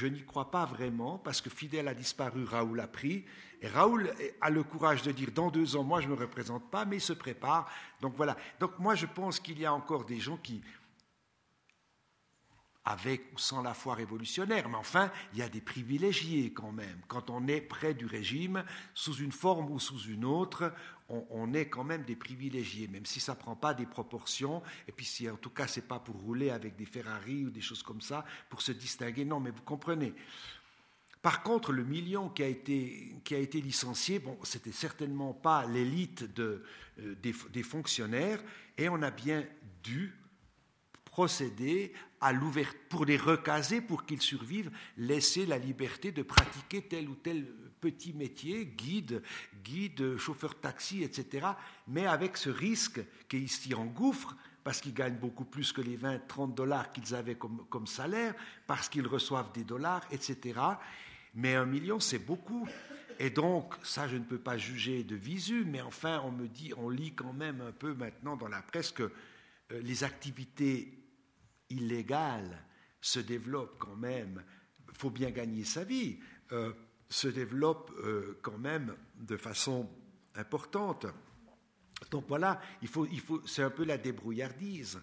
n'y crois pas vraiment, parce que Fidel a disparu, Raoul a pris, et Raoul a le courage de dire, dans deux ans, moi, je ne me représente pas, mais il se prépare. Donc voilà. Donc moi, je pense qu'il y a encore des gens qui, avec ou sans la foi révolutionnaire, mais enfin, il y a des privilégiés quand même. Quand on est près du régime, sous une forme ou sous une autre, on, est quand même des privilégiés, même si ça ne prend pas des proportions, et puis en tout cas ce n'est pas pour rouler avec des Ferrari ou des choses comme ça, pour se distinguer, non, mais vous comprenez. Par contre, le million qui a été, qui a été licencié, bon, c'était certainement pas l'élite de, euh, des, fonctionnaires, et on a bien dû procéder pour les recaser, pour qu'ils survivent, laisser la liberté de pratiquer tel ou tel petit métier, guide, guide, chauffeur taxi, etc., mais avec ce risque qu'ils s'y engouffrent, parce qu'ils gagnent beaucoup plus que les 20, 30 dollars qu'ils avaient comme, comme salaire, parce qu'ils reçoivent des dollars, etc. Mais un million, c'est beaucoup. Et donc, ça, je ne peux pas juger de visu, mais enfin, on me dit, on lit quand même un peu maintenant dans la presse que euh, les activités illégales se développent quand même. Il faut bien gagner sa vie. Euh, se développent euh, quand même de façon importante. Donc voilà, il faut, il faut, c'est un peu la débrouillardise.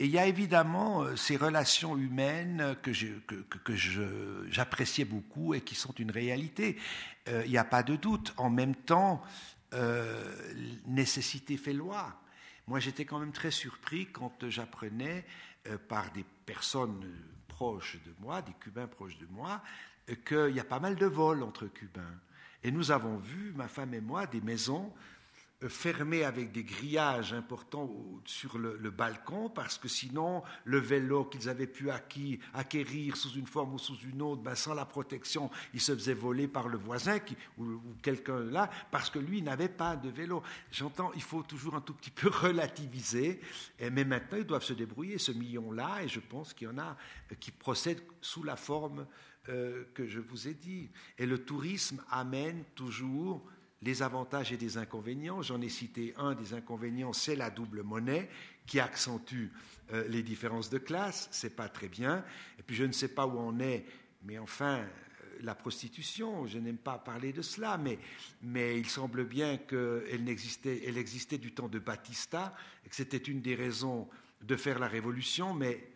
Et il y a évidemment euh, ces relations humaines que, je, que, que j'appréciais beaucoup et qui sont une réalité. il n'y a pas de doute. En même temps, nécessité fait loi. Moi, j'étais quand même très surpris quand j'apprenais par des personnes proches de moi, des Cubains proches de moi, qu'il y a pas mal de vols entre Cubains. Et nous avons vu, ma femme et moi, des maisons euh, fermé avec des grillages importants sur le, balcon, parce que sinon, le vélo qu'ils avaient pu acquérir sous une forme ou sous une autre, ben, sans la protection, il se faisait voler par le voisin ou, quelqu'un là, parce que lui n'avait pas de vélo. J'entends, il faut toujours un tout petit peu (laughs) relativiser, mais maintenant, ils doivent se débrouiller, ce million-là, et je pense qu'il y en a euh, qui procèdent sous la forme euh, que je vous ai dit. Et le tourisme amène toujours les avantages et des inconvénients. J'en ai cité un des inconvénients, c'est la double monnaie qui accentue euh, les différences de classe. C'est pas très bien. Et puis je ne sais pas où on est, mais enfin, euh, la prostitution, je n'aime pas parler de cela, mais, mais il semble bien qu'elle existait, elle existait du temps de Batista, et que c'était une des raisons de faire la révolution, mais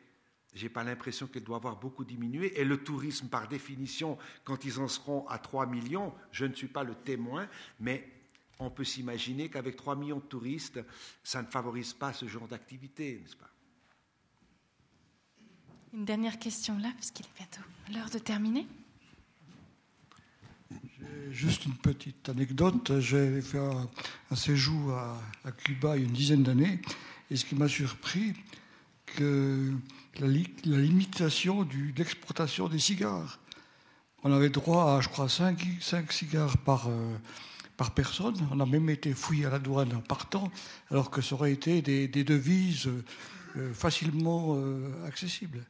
je n'ai pas l'impression qu'elle doit avoir beaucoup diminué. Et le tourisme, par définition, quand ils en seront à 3 millions, je ne suis pas le témoin, mais on peut s'imaginer qu'avec 3 millions de touristes, ça ne favorise pas ce genre d'activité, n'est-ce pas? Une dernière question là, puisqu'il est bientôt l'heure de terminer. Juste une petite anecdote. J'ai fait un, séjour à, à, Cuba il y a une dizaine d'années, et ce qui m'a surpris, que la, limitation de l'exportation des cigares. On avait droit à, je crois, 5, cigares par, euh, par personne. On a même été fouillé à la douane en partant, alors que ça aurait été des, devises euh, facilement euh, accessibles.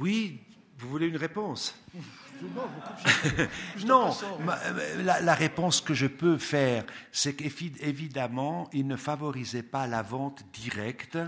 Oui, vous voulez une réponse? (laughs) (laughs) Non, la, réponse que je peux faire, c'est qu'évidemment, il ne favorisait pas la vente directe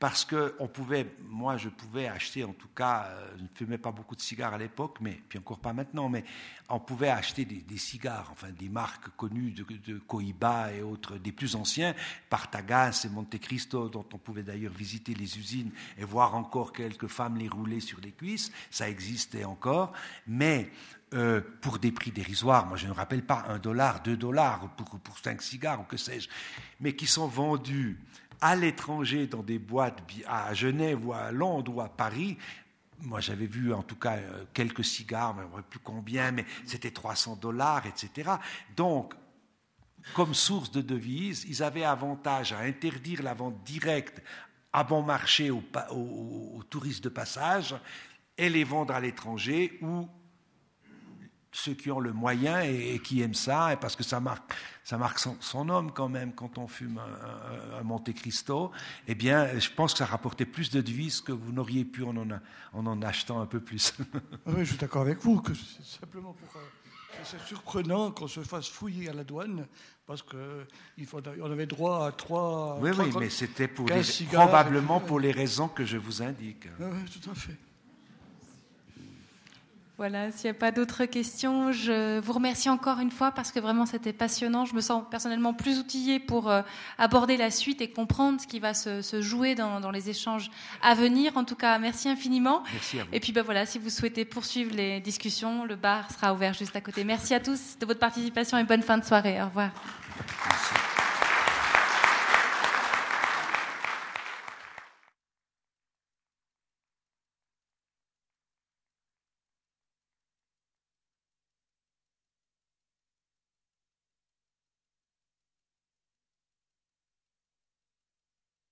parce que on pouvait, moi je pouvais acheter, en tout cas, euh, je ne fumais pas beaucoup de cigares à l'époque, mais puis encore pas maintenant, mais on pouvait acheter des, cigares, enfin des marques connues de, de, Cohiba et autres, des plus anciens, Partagas et Monte Cristo, dont on pouvait d'ailleurs visiter les usines et voir encore quelques femmes les rouler sur les cuisses, ça existait encore, mais euh, pour des prix dérisoires, moi je ne rappelle pas un dollar, deux dollars pour, pour cinq cigares ou que sais-je, mais qui sont vendus à l'étranger, dans des boîtes à Genève ou à Londres ou à Paris, moi j'avais vu en tout cas euh, quelques cigares, je ne plus combien, mais c'était 300 dollars, etc. Donc, comme source de devises, ils avaient avantage à interdire la vente directe à bon marché aux, aux touristes de passage et les vendre à l'étranger ou ceux qui ont le moyen et, qui aiment ça, et parce que ça marque, ça marque son, homme quand même quand on fume un, Monte Cristo, eh bien, je pense que ça rapportait plus de devises que vous n'auriez pu en en, en achetant un peu plus. Ah oui, je suis d'accord avec vous, que c'est simplement pour... Euh, c'est surprenant qu'on se fasse fouiller à la douane parce qu'on avait droit à trois. Oui, oui, mais c'était pour probablement pour les raisons que je vous indique. Ah oui, tout à fait. Voilà, s'il n'y a pas d'autres questions, je vous remercie encore une fois parce que vraiment c'était passionnant. Je me sens personnellement plus outillée pour euh, aborder la suite et comprendre ce qui va se, jouer dans, les échanges à venir. En tout cas, merci infiniment. Merci à vous. Et puis ben voilà, si vous souhaitez poursuivre les discussions, le bar sera ouvert juste à côté. Merci à tous de votre participation et bonne fin de soirée. Au revoir. Merci.